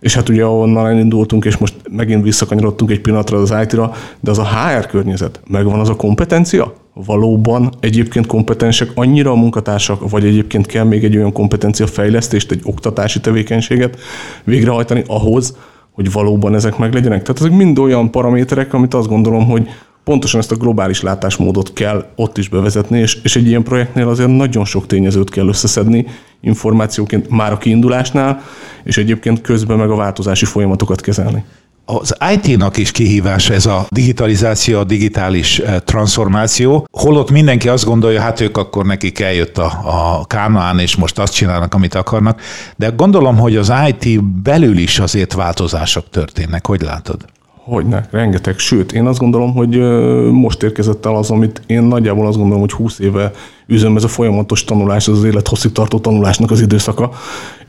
és hát ugye onnan elindultunk, és most megint visszakanyarodtunk egy pillanatra az IT-ra, de az a HR környezet, megvan az a kompetencia? Valóban egyébként kompetensek annyira a munkatársak, vagy egyébként kell még egy olyan kompetencia fejlesztést, egy oktatási tevékenységet végrehajtani ahhoz, hogy valóban ezek meglegyenek? Tehát ezek mind olyan paraméterek, amit azt gondolom, hogy pontosan ezt a globális látásmódot kell ott is bevezetni, és, és egy ilyen projektnél azért nagyon sok tényezőt kell összeszedni információként már a kiindulásnál, és egyébként közben meg a változási folyamatokat kezelni. Az IT-nak is kihívás ez a digitalizáció, a digitális eh, transformáció, holott mindenki azt gondolja, hát ők akkor nekik eljött a, a Kánaán, és most azt csinálnak, amit akarnak, de gondolom, hogy az IT belül is azért változások történnek. Hogy látod? Hogyne, rengeteg. Sőt, én azt gondolom, hogy most érkezett el az, amit én nagyjából azt gondolom, hogy 20 éve üzem, ez a folyamatos tanulás, az, az élethosszig tartó tanulásnak az időszaka,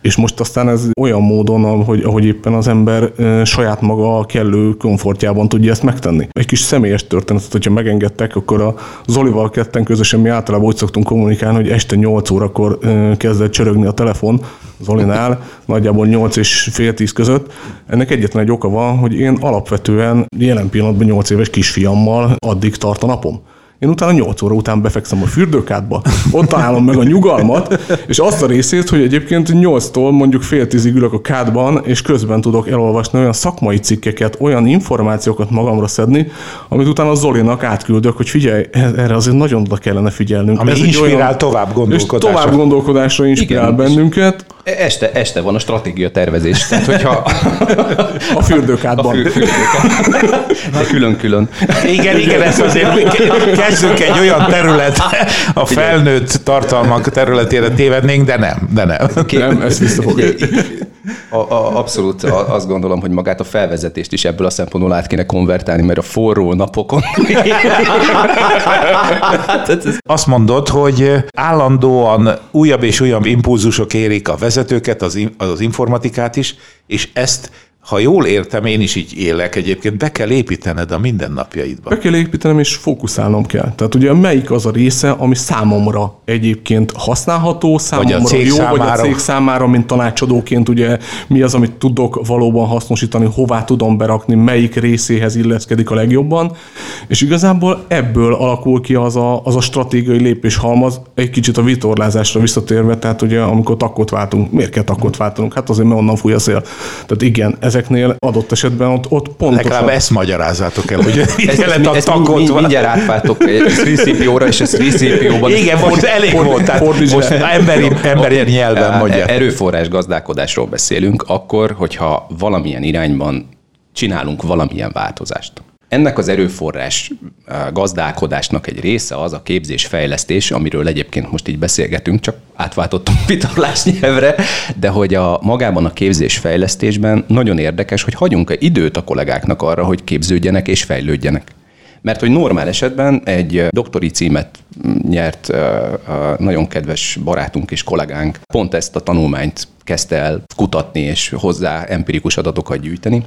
és most aztán ez olyan módon, ahogy, ahogy éppen az ember saját maga kellő komfortjában tudja ezt megtenni. Egy kis személyes történetet, hogyha megengedtek, akkor a Zolival ketten közösen mi általában úgy szoktunk kommunikálni, hogy este 8 órakor kezdett csörögni a telefon Zolinál, nagyjából 8 és fél 10 között. Ennek egyetlen egy oka van, hogy én alapvetően jelen pillanatban 8 éves kisfiammal addig tart a napom. Én utána 8 óra után befekszem a fürdőkádba, ott találom meg a nyugalmat, és azt a részét, hogy egyébként 8-tól mondjuk fél tízig ülök a kádban, és közben tudok elolvasni olyan szakmai cikkeket, olyan információkat magamra szedni, amit utána Zolinak átküldök, hogy figyelj, erre azért nagyon oda kellene figyelnünk. Ami Ez inspirál olyan, tovább gondolkodásra. tovább gondolkodásra inspirál Igen, bennünket. Este, este van a stratégia tervezés. Tehát, hogyha a fürdőkádban. A fürdőkádban. Külön-külön. Igen, igen, ez azért kezdünk egy olyan terület, a felnőtt tartalmak területére tévednénk, de nem, de nem. Nem, ezt vissza a, a, abszolút azt gondolom, hogy magát a felvezetést is ebből a szempontból át kéne konvertálni, mert a forró napokon. azt mondod, hogy állandóan újabb és újabb impulzusok érik a vezetőket, az, az informatikát is, és ezt ha jól értem, én is így élek egyébként, be kell építened a mindennapjaidba. Be kell építenem, és fókuszálnom kell. Tehát ugye melyik az a része, ami számomra egyébként használható, számomra vagy a jó, számára. vagy a cég számára, mint tanácsadóként ugye mi az, amit tudok valóban hasznosítani, hová tudom berakni, melyik részéhez illeszkedik a legjobban, és igazából ebből alakul ki az a, az a stratégiai lépés halmaz, egy kicsit a vitorlázásra visszatérve, tehát ugye amikor takot váltunk, miért kell takot váltanunk? Hát azért, mert onnan fúj a szél. Tehát igen, ez ezeknél adott esetben ott, ott pontosan... Legalább ezt magyarázzátok el, hogy ez, ez, a takot mind, mindjárt átváltok 3CPO-ra, és ez 3CPO-ban... Igen, most elég volt, tehát most emberi, emberi nyelven mondja. Erőforrás gazdálkodásról beszélünk, akkor, hogyha valamilyen irányban csinálunk valamilyen változást. Ennek az erőforrás gazdálkodásnak egy része az a képzés-fejlesztés, amiről egyébként most így beszélgetünk, csak átváltottunk vitorlás nyelvre, de hogy a magában a képzés-fejlesztésben nagyon érdekes, hogy hagyunk-e időt a kollégáknak arra, hogy képződjenek és fejlődjenek. Mert hogy normál esetben egy doktori címet nyert nagyon kedves barátunk és kollégánk pont ezt a tanulmányt kezdte el kutatni és hozzá empirikus adatokat gyűjteni,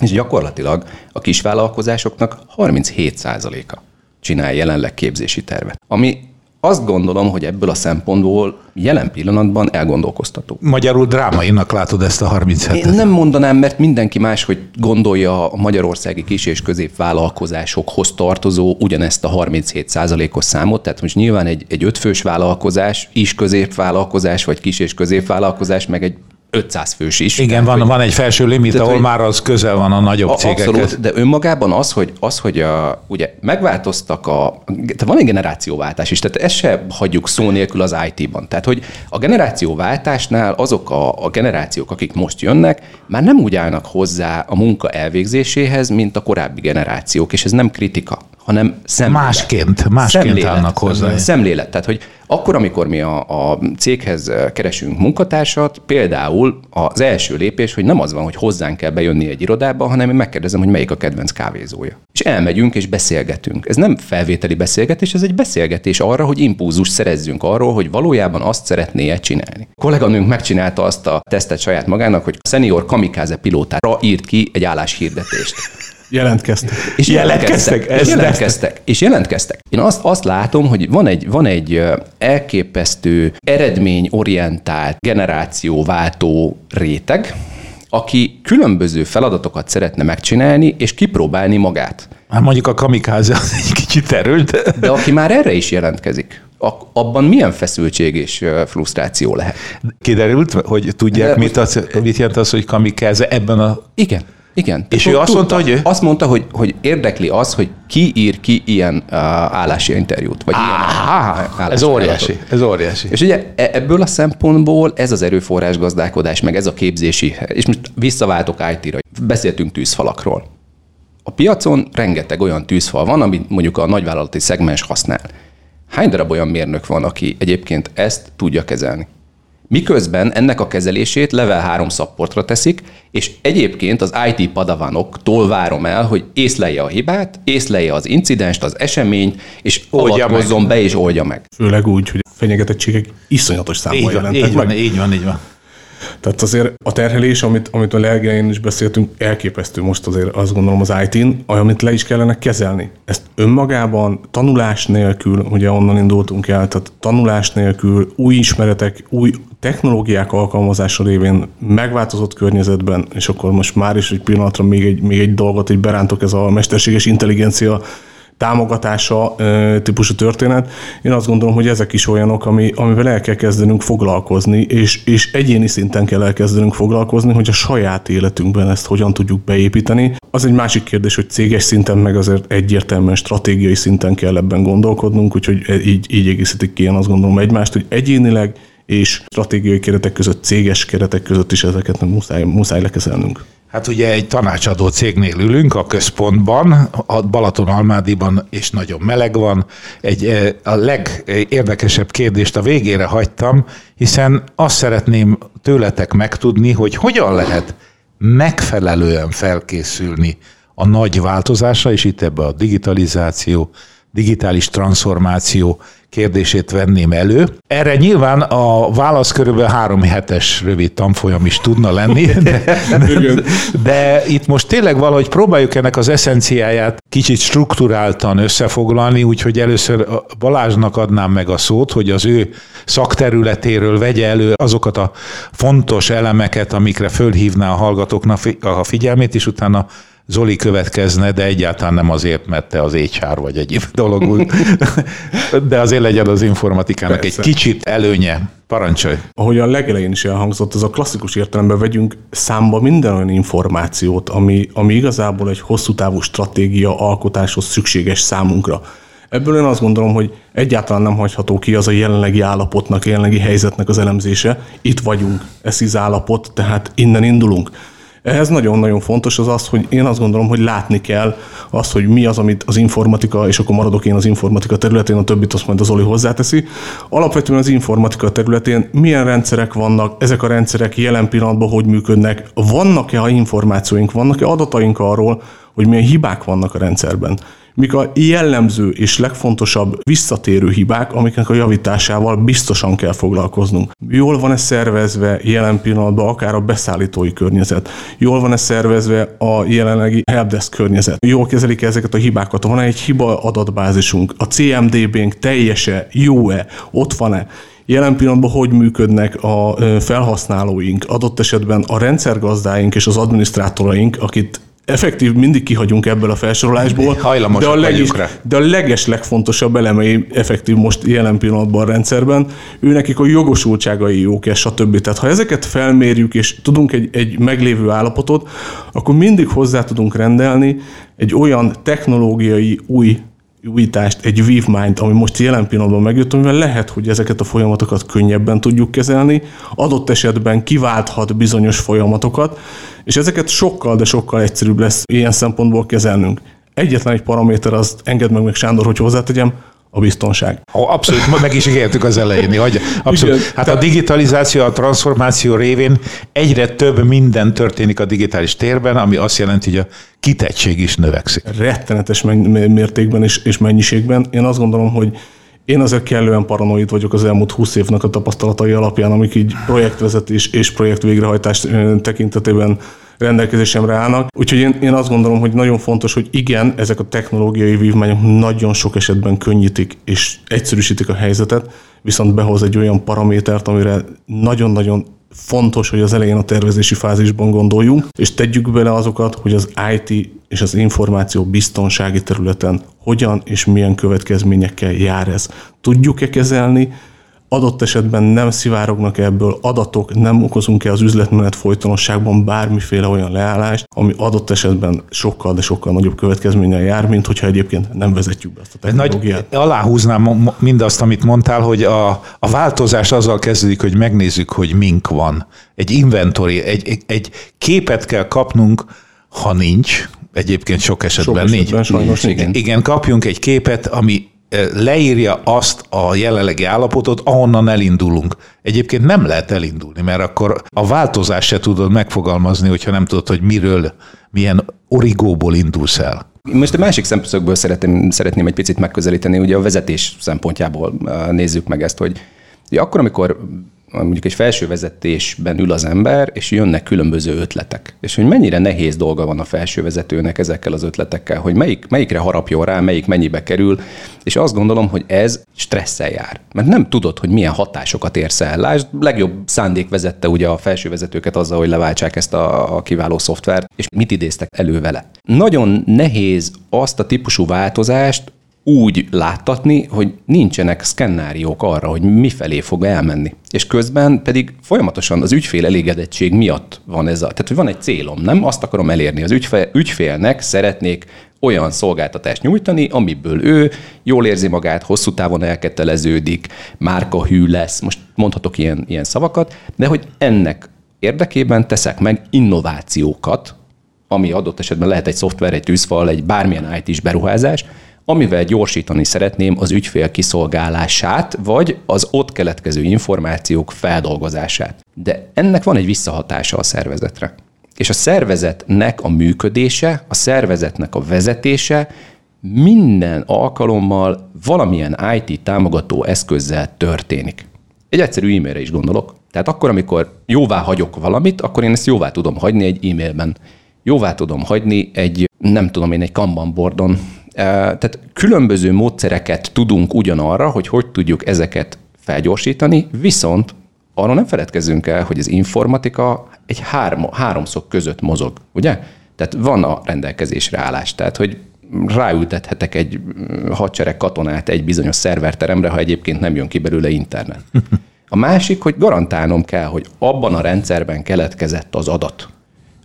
és gyakorlatilag a kisvállalkozásoknak 37%-a csinál jelenleg képzési tervet. Ami azt gondolom, hogy ebből a szempontból jelen pillanatban elgondolkoztató. Magyarul drámainak látod ezt a 37 Én nem mondanám, mert mindenki más, hogy gondolja a magyarországi kis- és középvállalkozásokhoz tartozó ugyanezt a 37%-os számot. Tehát most nyilván egy, egy ötfős vállalkozás is középvállalkozás, vagy kis- és középvállalkozás, meg egy 500 fős is. Igen, van, hogy, van egy felső limit, tehát, ahol már az közel van a nagyobb a, cégekhez. Abszolút, de önmagában az, hogy, az, hogy a, ugye megváltoztak a, tehát van egy generációváltás is, tehát ezt se hagyjuk szó nélkül az IT-ban. Tehát, hogy a generációváltásnál azok a, a generációk, akik most jönnek, már nem úgy állnak hozzá a munka elvégzéséhez, mint a korábbi generációk, és ez nem kritika hanem szemlélet. Másként, másként szemlélet, állnak hozzá. Szemlélet. Tehát, hogy akkor, amikor mi a, a céghez keresünk munkatársat, például az első lépés, hogy nem az van, hogy hozzánk kell bejönni egy irodába, hanem én megkérdezem, hogy melyik a kedvenc kávézója. És elmegyünk és beszélgetünk. Ez nem felvételi beszélgetés, ez egy beszélgetés arra, hogy impulzus szerezzünk arról, hogy valójában azt szeretné-e csinálni. A kolléganőnk megcsinálta azt a tesztet saját magának, hogy senior kamikáze pilótára írt ki egy álláshirdetést. Jelentkeztek. És jelentkeztek. jelentkeztek. És jelentkeztek. És jelentkeztek. Én azt, azt látom, hogy van egy, van egy elképesztő eredményorientált generációváltó réteg, aki különböző feladatokat szeretne megcsinálni, és kipróbálni magát. Hát mondjuk a kamikáze az egy kicsit erőlt. De aki már erre is jelentkezik, abban milyen feszültség és frusztráció lehet? Kiderült, hogy tudják, De mit, az, mit jelent az, hogy kamikáze ebben a... Igen. Igen. És ő azt mondta, hogy ő? Azt mondta, hogy, hogy érdekli az, hogy ki ír ki ilyen uh, állási interjút. Vagy ilyen állási ez óriási. Ez óriási. És ugye e, ebből a szempontból ez az erőforrás gazdálkodás, meg ez a képzési, és most visszaváltok IT-ra. Beszéltünk tűzfalakról. A piacon rengeteg olyan tűzfal van, amit mondjuk a nagyvállalati szegmens használ. Hány darab olyan mérnök van, aki egyébként ezt tudja kezelni? Miközben ennek a kezelését level 3 szapportra teszik, és egyébként az IT padavanoktól várom el, hogy észlelje a hibát, észlelje az incidenst, az eseményt, és avatkozzon be és oldja meg. Főleg úgy, hogy a fenyegetettségek iszonyatos számban jelentek így van, meg. Így van, így van. Tehát azért a terhelés, amit, amit a legelején is beszéltünk, elképesztő most azért azt gondolom az IT-n, amit le is kellene kezelni. Ezt önmagában tanulás nélkül, ugye onnan indultunk el, tehát tanulás nélkül, új ismeretek, új technológiák alkalmazása révén megváltozott környezetben, és akkor most már is egy pillanatra még egy, még egy dolgot egy berántok, ez a mesterséges intelligencia támogatása típusú történet. Én azt gondolom, hogy ezek is olyanok, ami, amivel el kell kezdenünk foglalkozni, és, és egyéni szinten kell elkezdenünk foglalkozni, hogy a saját életünkben ezt hogyan tudjuk beépíteni. Az egy másik kérdés, hogy céges szinten meg azért egyértelműen stratégiai szinten kell ebben gondolkodnunk, úgyhogy e, így, így egészítik ki én azt gondolom egymást, hogy egyénileg és stratégiai keretek között, céges keretek között is ezeket muszáj, muszáj lekezelnünk. Hát ugye egy tanácsadó cégnél ülünk a központban, a Balaton-Almádiban, és nagyon meleg van. Egy, eh, a legérdekesebb kérdést a végére hagytam, hiszen azt szeretném tőletek megtudni, hogy hogyan lehet megfelelően felkészülni a nagy változásra, és itt ebbe a digitalizáció, digitális transformáció kérdését venném elő. Erre nyilván a válasz körülbelül három hetes rövid tanfolyam is tudna lenni, de, de, de itt most tényleg valahogy próbáljuk ennek az eszenciáját kicsit strukturáltan összefoglalni, úgyhogy először Balázsnak adnám meg a szót, hogy az ő szakterületéről vegye elő azokat a fontos elemeket, amikre fölhívná a hallgatóknak a figyelmét, és utána Zoli következne, de egyáltalán nem azért, mert te az HR vagy egyéb dolog, de azért legyen az informatikának Persze. egy kicsit előnye. Parancsolj! Ahogy a legelején is elhangzott, az a klasszikus értelemben vegyünk számba minden olyan információt, ami, ami igazából egy hosszú távú stratégia alkotáshoz szükséges számunkra. Ebből én azt gondolom, hogy egyáltalán nem hagyható ki az a jelenlegi állapotnak, a jelenlegi helyzetnek az elemzése. Itt vagyunk, ez az állapot, tehát innen indulunk. Ehhez nagyon-nagyon fontos az az, hogy én azt gondolom, hogy látni kell azt, hogy mi az, amit az informatika, és akkor maradok én az informatika területén, a többit azt majd az Oli hozzáteszi. Alapvetően az informatika területén milyen rendszerek vannak, ezek a rendszerek jelen pillanatban hogy működnek, vannak-e információink, vannak-e adataink arról, hogy milyen hibák vannak a rendszerben mik a jellemző és legfontosabb visszatérő hibák, amiknek a javításával biztosan kell foglalkoznunk. Jól van-e szervezve jelen pillanatban akár a beszállítói környezet? Jól van-e szervezve a jelenlegi helpdesk környezet? Jól kezelik ezeket a hibákat? Van-e egy hiba adatbázisunk? A CMDB-nk teljese? Jó-e? Ott van-e? Jelen pillanatban hogy működnek a felhasználóink, adott esetben a rendszergazdáink és az adminisztrátoraink, akit effektív mindig kihagyunk ebből a felsorolásból, de a, rá. de a leges legfontosabb elemei effektív most jelen pillanatban a rendszerben, ő nekik a jogosultságai jók, és stb. Tehát ha ezeket felmérjük, és tudunk egy, egy meglévő állapotot, akkor mindig hozzá tudunk rendelni egy olyan technológiai új újítást, egy vívmányt, ami most jelen pillanatban megjött, amivel lehet, hogy ezeket a folyamatokat könnyebben tudjuk kezelni, adott esetben kiválthat bizonyos folyamatokat, és ezeket sokkal, de sokkal egyszerűbb lesz ilyen szempontból kezelnünk. Egyetlen egy paraméter, az engedd meg meg Sándor, hogy hozzátegyem, a biztonság. Abszolút, meg is ígértük az elején. Hogy abszolút. Igen, hát a digitalizáció, a transformáció révén egyre több minden történik a digitális térben, ami azt jelenti, hogy a kitettség is növekszik. Rettenetes mértékben és, és mennyiségben. Én azt gondolom, hogy én azért kellően paranoid vagyok az elmúlt 20 évnek a tapasztalatai alapján, amik így projektvezetés és projekt végrehajtás tekintetében rendelkezésemre állnak. Úgyhogy én, én azt gondolom, hogy nagyon fontos, hogy igen, ezek a technológiai vívmányok nagyon sok esetben könnyítik és egyszerűsítik a helyzetet, viszont behoz egy olyan paramétert, amire nagyon-nagyon fontos, hogy az elején a tervezési fázisban gondoljunk, és tegyük bele azokat, hogy az IT és az információ biztonsági területen hogyan és milyen következményekkel jár ez. Tudjuk-e kezelni, adott esetben nem szivárognak ebből adatok, nem okozunk-e az üzletmenet folytonosságban bármiféle olyan leállást, ami adott esetben sokkal, de sokkal nagyobb következménnyel jár, mint hogyha egyébként nem vezetjük be ezt a technológiát. Nagy, aláhúznám mindazt, amit mondtál, hogy a, a változás azzal kezdődik, hogy megnézzük, hogy mink van. Egy inventory, egy, egy, egy képet kell kapnunk, ha nincs, egyébként sok esetben, sok esetben nincs. Sajnos, igen. igen, kapjunk egy képet, ami leírja azt a jelenlegi állapotot, ahonnan elindulunk. Egyébként nem lehet elindulni, mert akkor a változás se tudod megfogalmazni, hogyha nem tudod, hogy miről, milyen origóból indulsz el. Most a másik szemszögből szeretném, szeretném egy picit megközelíteni, ugye a vezetés szempontjából nézzük meg ezt, hogy ugye akkor, amikor mondjuk egy felső vezetésben ül az ember, és jönnek különböző ötletek. És hogy mennyire nehéz dolga van a felső vezetőnek ezekkel az ötletekkel, hogy melyik, melyikre harapjon rá, melyik mennyibe kerül, és azt gondolom, hogy ez stresszel jár. Mert nem tudod, hogy milyen hatásokat érsz el. Lásd, legjobb szándék vezette ugye a felső vezetőket azzal, hogy leváltsák ezt a, a kiváló szoftvert, és mit idéztek elő vele. Nagyon nehéz azt a típusú változást úgy láttatni, hogy nincsenek szkennáriók arra, hogy mifelé fog elmenni. És közben pedig folyamatosan az ügyfél elégedettség miatt van ez a... Tehát, hogy van egy célom, nem? Azt akarom elérni. Az ügyfél, ügyfélnek szeretnék olyan szolgáltatást nyújtani, amiből ő jól érzi magát, hosszú távon elketeleződik, márka hű lesz, most mondhatok ilyen, ilyen szavakat, de hogy ennek érdekében teszek meg innovációkat, ami adott esetben lehet egy szoftver, egy tűzfal, egy bármilyen IT-s beruházás, amivel gyorsítani szeretném az ügyfél kiszolgálását, vagy az ott keletkező információk feldolgozását. De ennek van egy visszahatása a szervezetre. És a szervezetnek a működése, a szervezetnek a vezetése minden alkalommal valamilyen IT támogató eszközzel történik. Egy egyszerű e-mailre is gondolok. Tehát akkor, amikor jóvá hagyok valamit, akkor én ezt jóvá tudom hagyni egy e-mailben. Jóvá tudom hagyni egy, nem tudom én, egy Kanban boardon, tehát különböző módszereket tudunk ugyanarra, hogy hogy tudjuk ezeket felgyorsítani, viszont arról nem feledkezzünk el, hogy az informatika egy három, háromszok között mozog, ugye? Tehát van a rendelkezésre állás, tehát hogy ráültethetek egy hadsereg katonát egy bizonyos szerverteremre, ha egyébként nem jön ki belőle internet. A másik, hogy garantálnom kell, hogy abban a rendszerben keletkezett az adat.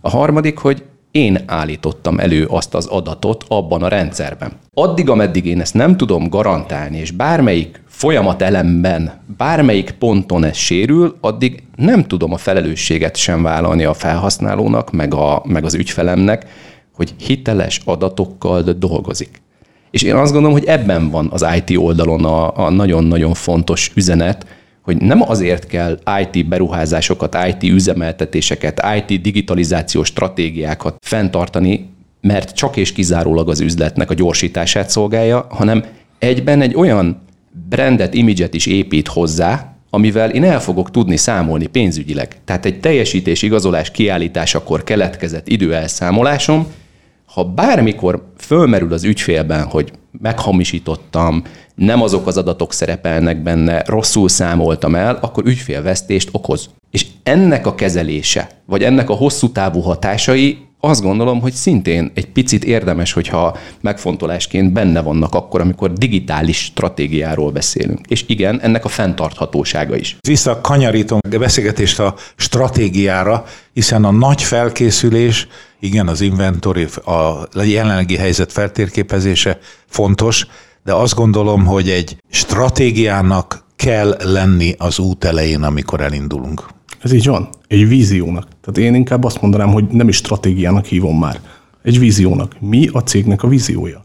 A harmadik, hogy én állítottam elő azt az adatot abban a rendszerben. Addig, ameddig én ezt nem tudom garantálni, és bármelyik folyamatelemben, bármelyik ponton ez sérül, addig nem tudom a felelősséget sem vállalni a felhasználónak, meg, a, meg az ügyfelemnek, hogy hiteles adatokkal dolgozik. És én azt gondolom, hogy ebben van az IT oldalon a, a nagyon-nagyon fontos üzenet, hogy nem azért kell IT beruházásokat, IT üzemeltetéseket, IT digitalizációs stratégiákat fenntartani, mert csak és kizárólag az üzletnek a gyorsítását szolgálja, hanem egyben egy olyan brandet, imidzset is épít hozzá, amivel én el fogok tudni számolni pénzügyileg. Tehát egy teljesítés igazolás kiállításakor keletkezett időelszámolásom, ha bármikor fölmerül az ügyfélben, hogy meghamisítottam, nem azok az adatok szerepelnek benne, rosszul számoltam el, akkor ügyfélvesztést okoz. És ennek a kezelése, vagy ennek a hosszú távú hatásai azt gondolom, hogy szintén egy picit érdemes, hogyha megfontolásként benne vannak akkor, amikor digitális stratégiáról beszélünk. És igen, ennek a fenntarthatósága is. Vissza kanyarítom a beszélgetést a stratégiára, hiszen a nagy felkészülés, igen, az inventory, a jelenlegi helyzet feltérképezése fontos, de azt gondolom, hogy egy stratégiának kell lenni az út elején, amikor elindulunk. Ez így van. Egy víziónak. Tehát én inkább azt mondanám, hogy nem is stratégiának hívom már. Egy víziónak. Mi a cégnek a víziója?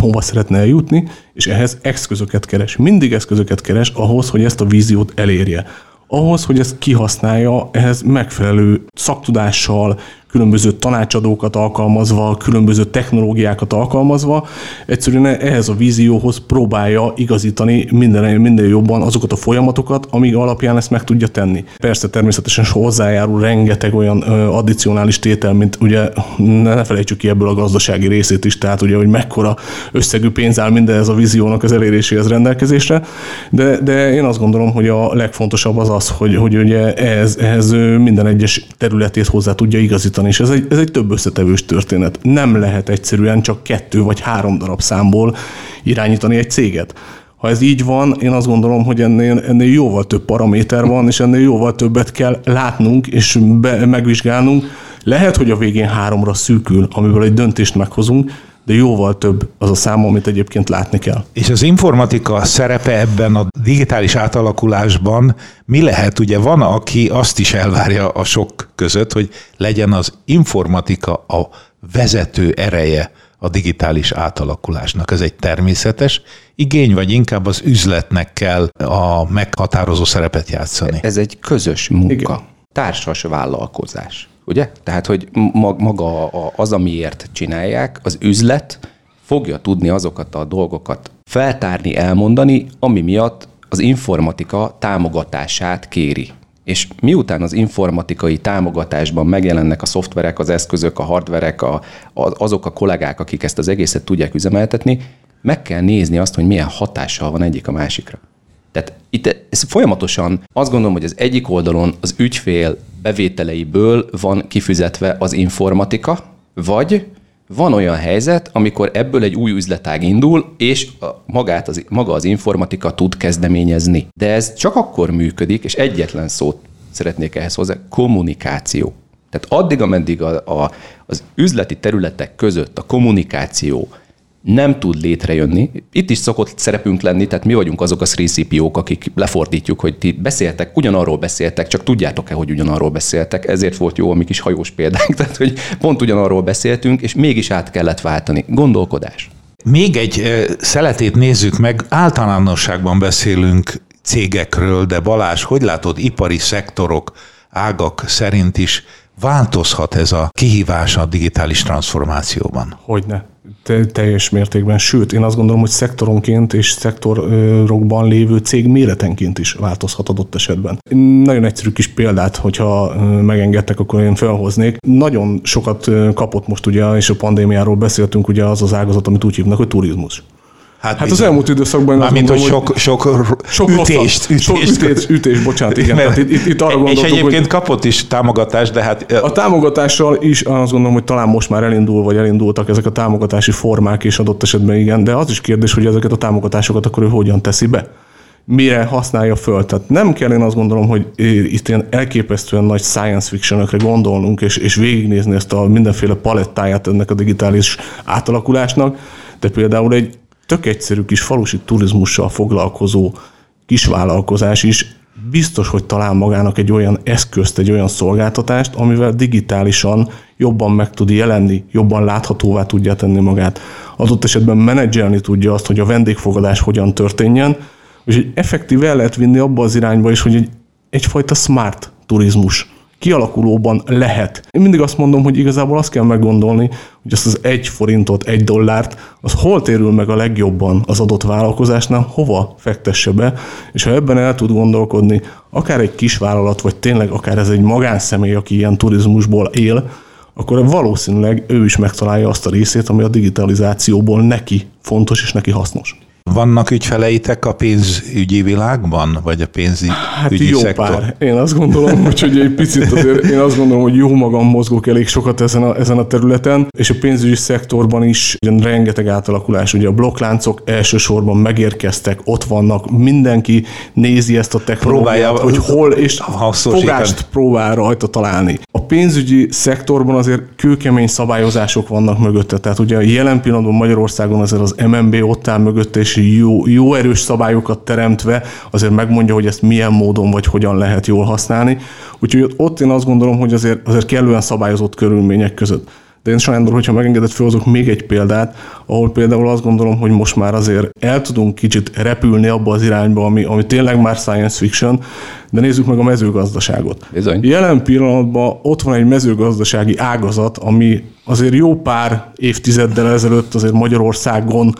Hova szeretne eljutni, és ehhez eszközöket keres. Mindig eszközöket keres ahhoz, hogy ezt a víziót elérje. Ahhoz, hogy ezt kihasználja, ehhez megfelelő szaktudással, különböző tanácsadókat alkalmazva, különböző technológiákat alkalmazva, egyszerűen ehhez a vízióhoz próbálja igazítani minden, minden jobban azokat a folyamatokat, amíg alapján ezt meg tudja tenni. Persze természetesen hozzájárul rengeteg olyan addicionális tétel, mint ugye ne felejtsük ki ebből a gazdasági részét is, tehát ugye, hogy mekkora összegű pénz áll ez a víziónak az eléréséhez rendelkezésre, de, de én azt gondolom, hogy a legfontosabb az az, hogy, hogy ugye ehhez, ehhez minden egyes területét hozzá tudja igazítani van, és ez egy, ez egy több összetevős történet. Nem lehet egyszerűen csak kettő vagy három darab számból irányítani egy céget. Ha ez így van, én azt gondolom, hogy ennél, ennél jóval több paraméter van, és ennél jóval többet kell látnunk és be, megvizsgálnunk. Lehet, hogy a végén háromra szűkül, amiből egy döntést meghozunk, de jóval több az a szám, amit egyébként látni kell. És az informatika szerepe ebben a digitális átalakulásban mi lehet? Ugye van, aki azt is elvárja a sok között, hogy legyen az informatika a vezető ereje a digitális átalakulásnak. Ez egy természetes igény, vagy inkább az üzletnek kell a meghatározó szerepet játszani? Ez egy közös munka, Igen. társas vállalkozás ugye? Tehát, hogy maga az, amiért csinálják, az üzlet fogja tudni azokat a dolgokat feltárni, elmondani, ami miatt az informatika támogatását kéri. És miután az informatikai támogatásban megjelennek a szoftverek, az eszközök, a hardverek, a, azok a kollégák, akik ezt az egészet tudják üzemeltetni, meg kell nézni azt, hogy milyen hatással van egyik a másikra. Tehát itt ez folyamatosan azt gondolom, hogy az egyik oldalon az ügyfél bevételeiből van kifizetve az informatika, vagy van olyan helyzet, amikor ebből egy új üzletág indul, és magát az, maga az informatika tud kezdeményezni. De ez csak akkor működik, és egyetlen szót szeretnék ehhez hozzá, kommunikáció. Tehát addig, ameddig a, a, az üzleti területek között a kommunikáció nem tud létrejönni. Itt is szokott szerepünk lenni, tehát mi vagyunk azok a 3CPO-k, akik lefordítjuk, hogy ti beszéltek, ugyanarról beszéltek, csak tudjátok-e, hogy ugyanarról beszéltek. Ezért volt jó a mi kis hajós példánk, tehát hogy pont ugyanarról beszéltünk, és mégis át kellett váltani. Gondolkodás. Még egy szeletét nézzük meg, általánosságban beszélünk cégekről, de Balázs, hogy látod, ipari szektorok, ágak szerint is változhat ez a kihívás a digitális transformációban? Hogyne teljes mértékben, sőt, én azt gondolom, hogy szektoronként és szektorokban lévő cég méretenként is változhat adott esetben. Nagyon egyszerű kis példát, hogyha megengedtek, akkor én felhoznék. Nagyon sokat kapott most ugye, és a pandémiáról beszéltünk, ugye az az ágazat, amit úgy hívnak, hogy turizmus. Hát, hát az elmúlt időszakban... Mármint, hogy sok, sok, sok ütést, ütést. Sok ütés, ütés, bocsánat, igen. Mert, itt, itt, itt arra és egyébként hogy kapott is támogatást, de hát... A támogatással is azt gondolom, hogy talán most már elindul, vagy elindultak ezek a támogatási formák, és adott esetben igen, de az is kérdés, hogy ezeket a támogatásokat akkor ő hogyan teszi be mire használja föl. Tehát nem kell én azt gondolom, hogy itt ilyen elképesztően nagy science fictionökre gondolnunk, és, és végignézni ezt a mindenféle palettáját ennek a digitális átalakulásnak, de például egy tök egyszerű kis falusi turizmussal foglalkozó kisvállalkozás is biztos, hogy talál magának egy olyan eszközt, egy olyan szolgáltatást, amivel digitálisan jobban meg tud jelenni, jobban láthatóvá tudja tenni magát. Adott esetben menedzselni tudja azt, hogy a vendégfogadás hogyan történjen, és egy effektív el lehet vinni abba az irányba is, hogy egy, egyfajta smart turizmus kialakulóban lehet. Én mindig azt mondom, hogy igazából azt kell meggondolni, hogy azt az egy forintot, egy dollárt, az hol térül meg a legjobban az adott vállalkozásnál, hova fektesse be, és ha ebben el tud gondolkodni, akár egy kis vállalat, vagy tényleg akár ez egy magánszemély, aki ilyen turizmusból él, akkor valószínűleg ő is megtalálja azt a részét, ami a digitalizációból neki fontos és neki hasznos. Vannak ügyfeleitek a pénzügyi világban, vagy a pénzügyi hát jó szektor? pár. Én azt gondolom, hogy, egy picit azért én azt gondolom, hogy jó magam mozgok elég sokat ezen a, ezen a területen, és a pénzügyi szektorban is ugyan rengeteg átalakulás. Ugye a blokkláncok elsősorban megérkeztek, ott vannak, mindenki nézi ezt a technológiát, Próbálja, hogy hol, és fogást próbál rajta találni. A pénzügyi szektorban azért kőkemény szabályozások vannak mögötte. Tehát ugye jelen pillanatban Magyarországon azért az MNB ott áll mögötte, és jó, jó erős szabályokat teremtve azért megmondja, hogy ezt milyen módon vagy hogyan lehet jól használni. Úgyhogy ott én azt gondolom, hogy azért, azért kellően szabályozott körülmények között. De én Sándor, hogyha megengedett, felhozok még egy példát, ahol például azt gondolom, hogy most már azért el tudunk kicsit repülni abba az irányba, ami, ami tényleg már science fiction, de nézzük meg a mezőgazdaságot. Bizony. Jelen pillanatban ott van egy mezőgazdasági ágazat, ami azért jó pár évtizeddel ezelőtt azért Magyarországon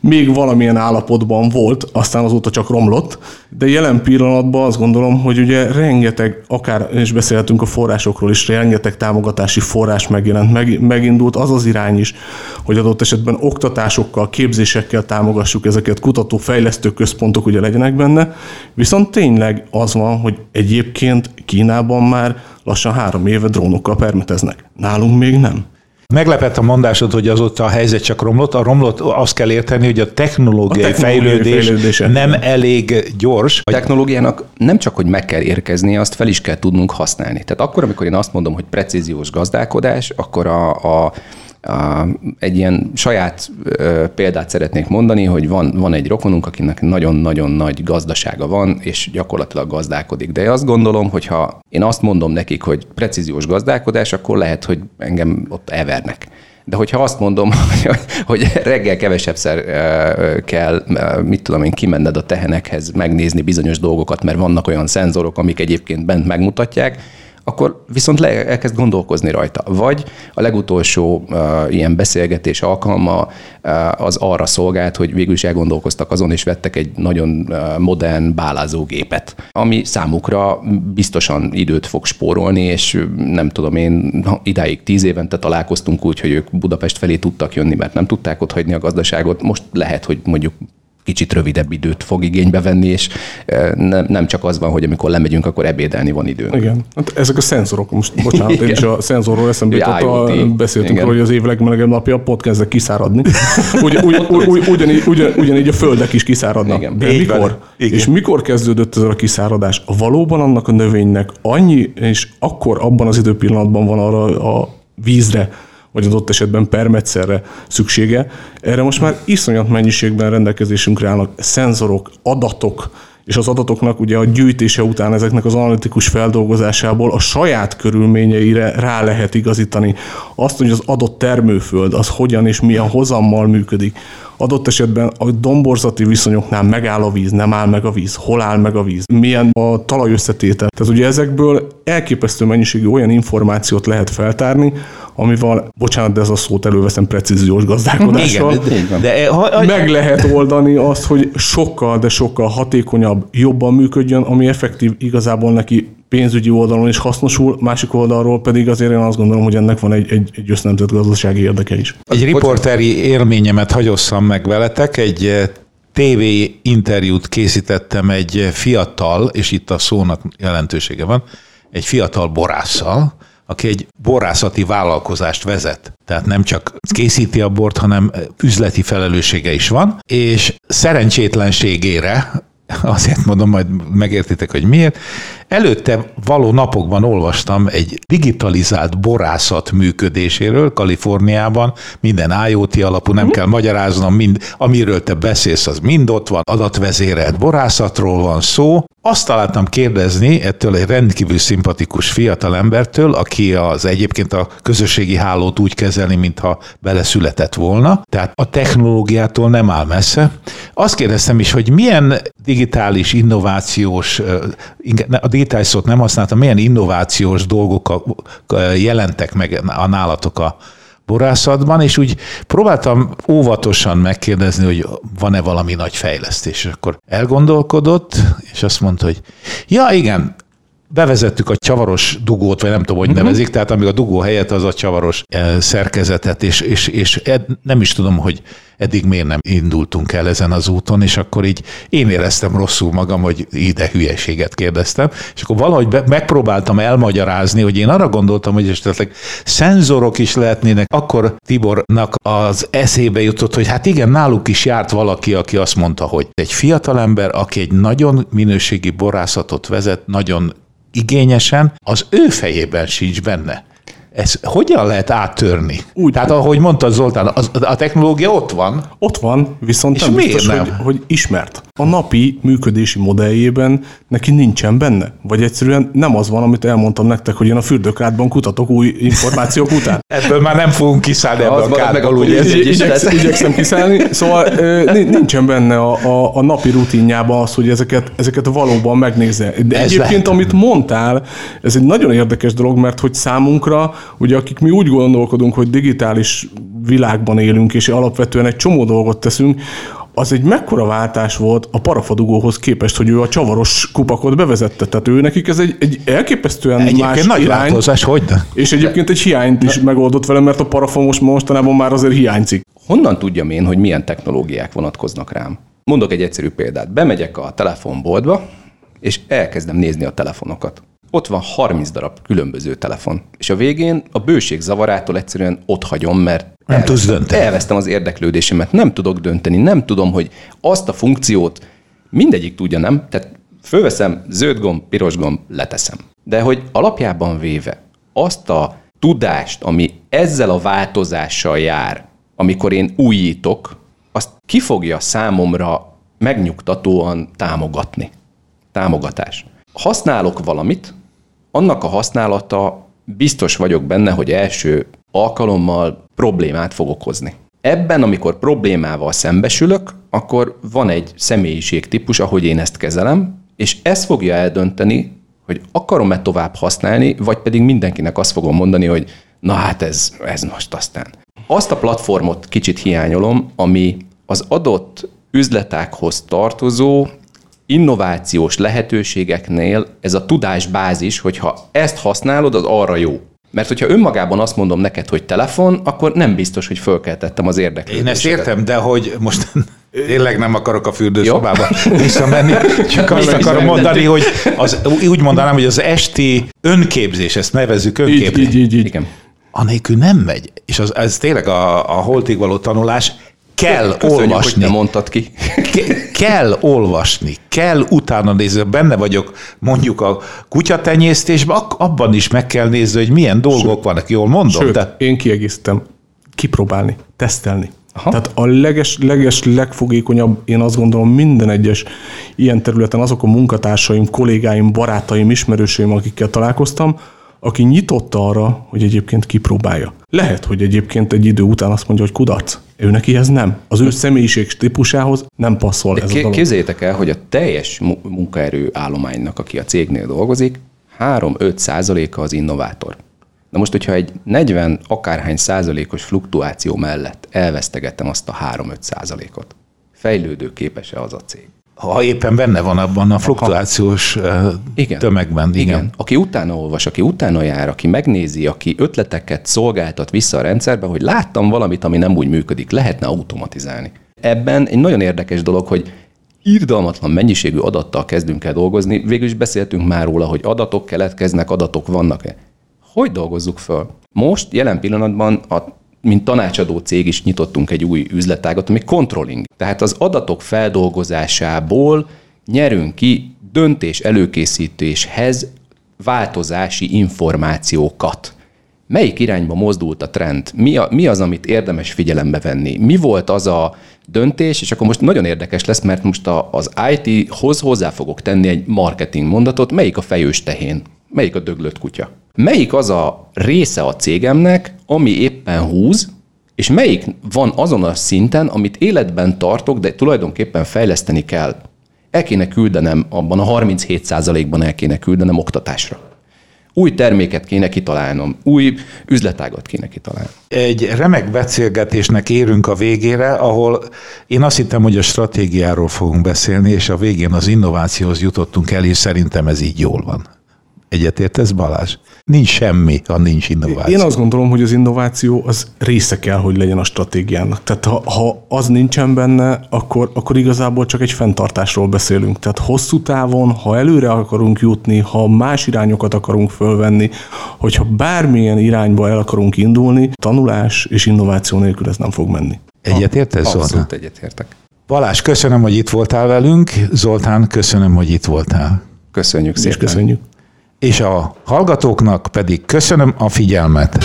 még valamilyen állapotban volt, aztán azóta csak romlott, de jelen pillanatban azt gondolom, hogy ugye rengeteg, akár és beszélhetünk a forrásokról is, rengeteg támogatási forrás megjelent, meg, megindult az az irány is, hogy adott esetben oktatásokkal, képzésekkel támogassuk ezeket, kutató-fejlesztő központok ugye legyenek benne, viszont tényleg az van, hogy egyébként Kínában már lassan három éve drónokkal permeteznek. Nálunk még nem. Meglepett a mondásod, hogy azóta a helyzet csak romlott. A romlott azt kell érteni, hogy a technológiai, a technológiai fejlődés nem elég gyors. A technológiának nem csak, hogy meg kell érkezni, azt fel is kell tudnunk használni. Tehát akkor, amikor én azt mondom, hogy precíziós gazdálkodás, akkor a, a egy ilyen saját példát szeretnék mondani, hogy van, van egy rokonunk, akinek nagyon-nagyon nagy gazdasága van, és gyakorlatilag gazdálkodik. De azt gondolom, hogy ha én azt mondom nekik, hogy precíziós gazdálkodás, akkor lehet, hogy engem ott evernek. De hogyha azt mondom, hogy reggel kevesebbszer kell, mit tudom én, kimenned a tehenekhez megnézni bizonyos dolgokat, mert vannak olyan szenzorok, amik egyébként bent megmutatják, akkor viszont le, elkezd gondolkozni rajta. Vagy a legutolsó uh, ilyen beszélgetés alkalma uh, az arra szolgált, hogy végül is elgondolkoztak azon, és vettek egy nagyon uh, modern bálázógépet, ami számukra biztosan időt fog spórolni, és nem tudom én, idáig tíz évente találkoztunk úgy, hogy ők Budapest felé tudtak jönni, mert nem tudták ott hagyni a gazdaságot. Most lehet, hogy mondjuk kicsit rövidebb időt fog igénybe venni, és nem, nem csak az van, hogy amikor lemegyünk, akkor ebédelni van időnk. Igen. Hát ezek a szenzorok, most bocsánat, én is a szenzorról eszembe jutott, beszéltünk róla, hogy az év legmelegebb napja pont kezdek kiszáradni. Ugy, ugy, ugy, ugyanígy, ugyan, ugyanígy a földek is kiszáradnak. Igen. De mikor? Igen. És mikor kezdődött ez a kiszáradás? Valóban annak a növénynek annyi, és akkor abban az időpillanatban van arra a vízre, vagy adott esetben permetszerre szüksége. Erre most már iszonyat mennyiségben rendelkezésünkre állnak szenzorok, adatok, és az adatoknak ugye a gyűjtése után ezeknek az analitikus feldolgozásából a saját körülményeire rá lehet igazítani azt, hogy az adott termőföld az hogyan és milyen hozammal működik, adott esetben a domborzati viszonyoknál megáll a víz, nem áll meg a víz, hol áll meg a víz, milyen a talaj összetétel. Tehát ugye ezekből elképesztő mennyiségű olyan információt lehet feltárni, amivel, bocsánat, de ez a szót előveszem precíziós gazdálkodással, Igen, de, de, ha, ha, meg lehet oldani azt, hogy sokkal, de sokkal hatékonyabb, jobban működjön, ami effektív igazából neki pénzügyi oldalon is hasznosul, másik oldalról pedig azért én azt gondolom, hogy ennek van egy, egy, egy összenemzett gazdasági érdeke is. Egy riporteri élményemet hagyosszam meg veletek, egy eh, TV interjút készítettem egy fiatal, és itt a szónak jelentősége van, egy fiatal borásszal, aki egy borászati vállalkozást vezet. Tehát nem csak készíti a bort, hanem üzleti felelőssége is van, és szerencsétlenségére azért mondom, majd megértitek, hogy miért. Előtte való napokban olvastam egy digitalizált borászat működéséről Kaliforniában, minden IoT alapú, nem kell magyaráznom, mind, amiről te beszélsz, az mind ott van, adatvezérelt borászatról van szó. Azt találtam kérdezni ettől egy rendkívül szimpatikus fiatal embertől, aki az egyébként a közösségi hálót úgy kezeli, mintha beleszületett volna, tehát a technológiától nem áll messze. Azt kérdeztem is, hogy milyen digitális innovációs, a digitális szót nem használtam, milyen innovációs dolgok jelentek meg a nálatok a borászatban, és úgy próbáltam óvatosan megkérdezni, hogy van-e valami nagy fejlesztés. És akkor elgondolkodott, és azt mondta, hogy ja, igen, bevezettük a csavaros dugót, vagy nem tudom, hogy uh-huh. nevezik, tehát amíg a dugó helyett az a csavaros eh, szerkezetet, és, és, és ed, nem is tudom, hogy eddig miért nem indultunk el ezen az úton, és akkor így én éreztem rosszul magam, hogy ide hülyeséget kérdeztem, és akkor valahogy be, megpróbáltam elmagyarázni, hogy én arra gondoltam, hogy esetleg szenzorok is lehetnének, akkor Tibornak az eszébe jutott, hogy hát igen, náluk is járt valaki, aki azt mondta, hogy egy fiatalember, aki egy nagyon minőségi borászatot vezet, nagyon igényesen, az ő fejében sincs benne. Ez hogyan lehet áttörni? Úgy, Tehát ahogy mondta Zoltán, az, a technológia ott van. Ott van, viszont És nem miért biztos, nem? Hogy, hogy ismert. A napi működési modelljében neki nincsen benne. Vagy egyszerűen nem az van, amit elmondtam nektek, hogy én a fürdőkádban kutatok új információk után. Ebből már nem fogunk kiszállni ebből a kádból, ugye ez így igyekszem, igyekszem kiszállni. Szóval nincsen benne a, a, a napi rutinjában az, hogy ezeket, ezeket valóban megnézze. De ez egyébként, lehet. amit mondtál, ez egy nagyon érdekes dolog, mert hogy számunkra ugye akik mi úgy gondolkodunk, hogy digitális világban élünk, és alapvetően egy csomó dolgot teszünk, az egy mekkora váltás volt a parafadugóhoz képest, hogy ő a csavaros kupakot bevezette. Tehát ő nekik ez egy, egy elképesztően egyébként más nagy irány, változás, hogy És egyébként egy hiányt is megoldott vele, mert a parafa most mostanában már azért hiányzik. Honnan tudjam én, hogy milyen technológiák vonatkoznak rám? Mondok egy egyszerű példát. Bemegyek a telefonboltba, és elkezdem nézni a telefonokat ott van 30 darab különböző telefon. És a végén a bőség zavarától egyszerűen ott hagyom, mert nem tudsz dönteni. elvesztem az érdeklődésemet. Nem tudok dönteni, nem tudom, hogy azt a funkciót mindegyik tudja, nem? Tehát fölveszem, zöld gomb, piros gomb, leteszem. De hogy alapjában véve azt a tudást, ami ezzel a változással jár, amikor én újítok, azt ki fogja számomra megnyugtatóan támogatni. Támogatás. Használok valamit, annak a használata biztos vagyok benne, hogy első alkalommal problémát fog okozni. Ebben, amikor problémával szembesülök, akkor van egy személyiségtípus, ahogy én ezt kezelem, és ez fogja eldönteni, hogy akarom-e tovább használni, vagy pedig mindenkinek azt fogom mondani, hogy na hát ez, ez most aztán. Azt a platformot kicsit hiányolom, ami az adott üzletákhoz tartozó innovációs lehetőségeknél ez a tudásbázis, hogyha ezt használod, az arra jó. Mert hogyha önmagában azt mondom neked, hogy telefon, akkor nem biztos, hogy fölkeltettem az érdeklődést. Én ezt értem, de hogy most tényleg nem akarok a fürdőszobába visszamenni, csak azt akarom mondani, hogy az, úgy mondanám, hogy az esti önképzés, ezt nevezzük önképzés. Így, így, így, így. Igen. Anélkül nem megy. És az, ez tényleg a, a holtig való tanulás, kell Köszönjük, olvasni. hogy mondtad ki. Ke- kell olvasni, kell utána nézni. Benne vagyok mondjuk a kutyatenyésztésben, abban is meg kell nézni, hogy milyen dolgok sőt, vannak. Jól mondom? Sőt, de... én kiegészítem. Kipróbálni, tesztelni. Aha. Tehát a leges, leges, legfogékonyabb, én azt gondolom minden egyes ilyen területen azok a munkatársaim, kollégáim, barátaim, ismerőseim, akikkel találkoztam, aki nyitott arra, hogy egyébként kipróbálja. Lehet, hogy egyébként egy idő után azt mondja, hogy kudarc. Ő neki ez nem. Az ő személyiség típusához nem passzol ez a dolog. Képzeljétek el, hogy a teljes munkaerő állománynak, aki a cégnél dolgozik, 3-5 százaléka az innovátor. Na most, hogyha egy 40 akárhány százalékos fluktuáció mellett elvesztegettem azt a 3-5 százalékot, fejlődő képes-e az a cég? Ha éppen benne van abban a fluktuációs igen. tömegben. Igen. igen. Aki utána olvas, aki utána jár, aki megnézi, aki ötleteket szolgáltat vissza a rendszerbe, hogy láttam valamit, ami nem úgy működik, lehetne automatizálni. Ebben egy nagyon érdekes dolog, hogy írgalmatlan mennyiségű adattal kezdünk el dolgozni. Végül is beszéltünk már róla, hogy adatok keletkeznek, adatok vannak-e. Hogy dolgozzuk föl? Most, jelen pillanatban a mint tanácsadó cég is nyitottunk egy új üzletágat, ami controlling. Tehát az adatok feldolgozásából nyerünk ki döntés előkészítéshez változási információkat. Melyik irányba mozdult a trend? Mi, a, mi az, amit érdemes figyelembe venni? Mi volt az a döntés, és akkor most nagyon érdekes lesz, mert most a, az IT-hoz hozzá fogok tenni egy marketing mondatot, melyik a fejős tehén? Melyik a döglött kutya? Melyik az a része a cégemnek, ami éppen húz, és melyik van azon a szinten, amit életben tartok, de tulajdonképpen fejleszteni kell. El kéne küldenem, abban a 37%-ban el kéne küldenem oktatásra. Új terméket kéne kitalálnom, új üzletágat kéne kitalálnom. Egy remek beszélgetésnek érünk a végére, ahol én azt hittem, hogy a stratégiáról fogunk beszélni, és a végén az innovációhoz jutottunk el, és szerintem ez így jól van Egyetértesz Balázs? Nincs semmi, ha nincs innováció. Én azt gondolom, hogy az innováció az része kell, hogy legyen a stratégiának. Tehát ha, ha az nincsen benne, akkor, akkor igazából csak egy fenntartásról beszélünk. Tehát hosszú távon, ha előre akarunk jutni, ha más irányokat akarunk fölvenni, hogyha bármilyen irányba el akarunk indulni, tanulás és innováció nélkül ez nem fog menni. Egyetértesz, Zoltán? Abszolút egyetértek. Balázs, köszönöm, hogy itt voltál velünk. Zoltán, köszönöm, hogy itt voltál. Köszönjük És szépen. köszönjük. És a hallgatóknak pedig köszönöm a figyelmet.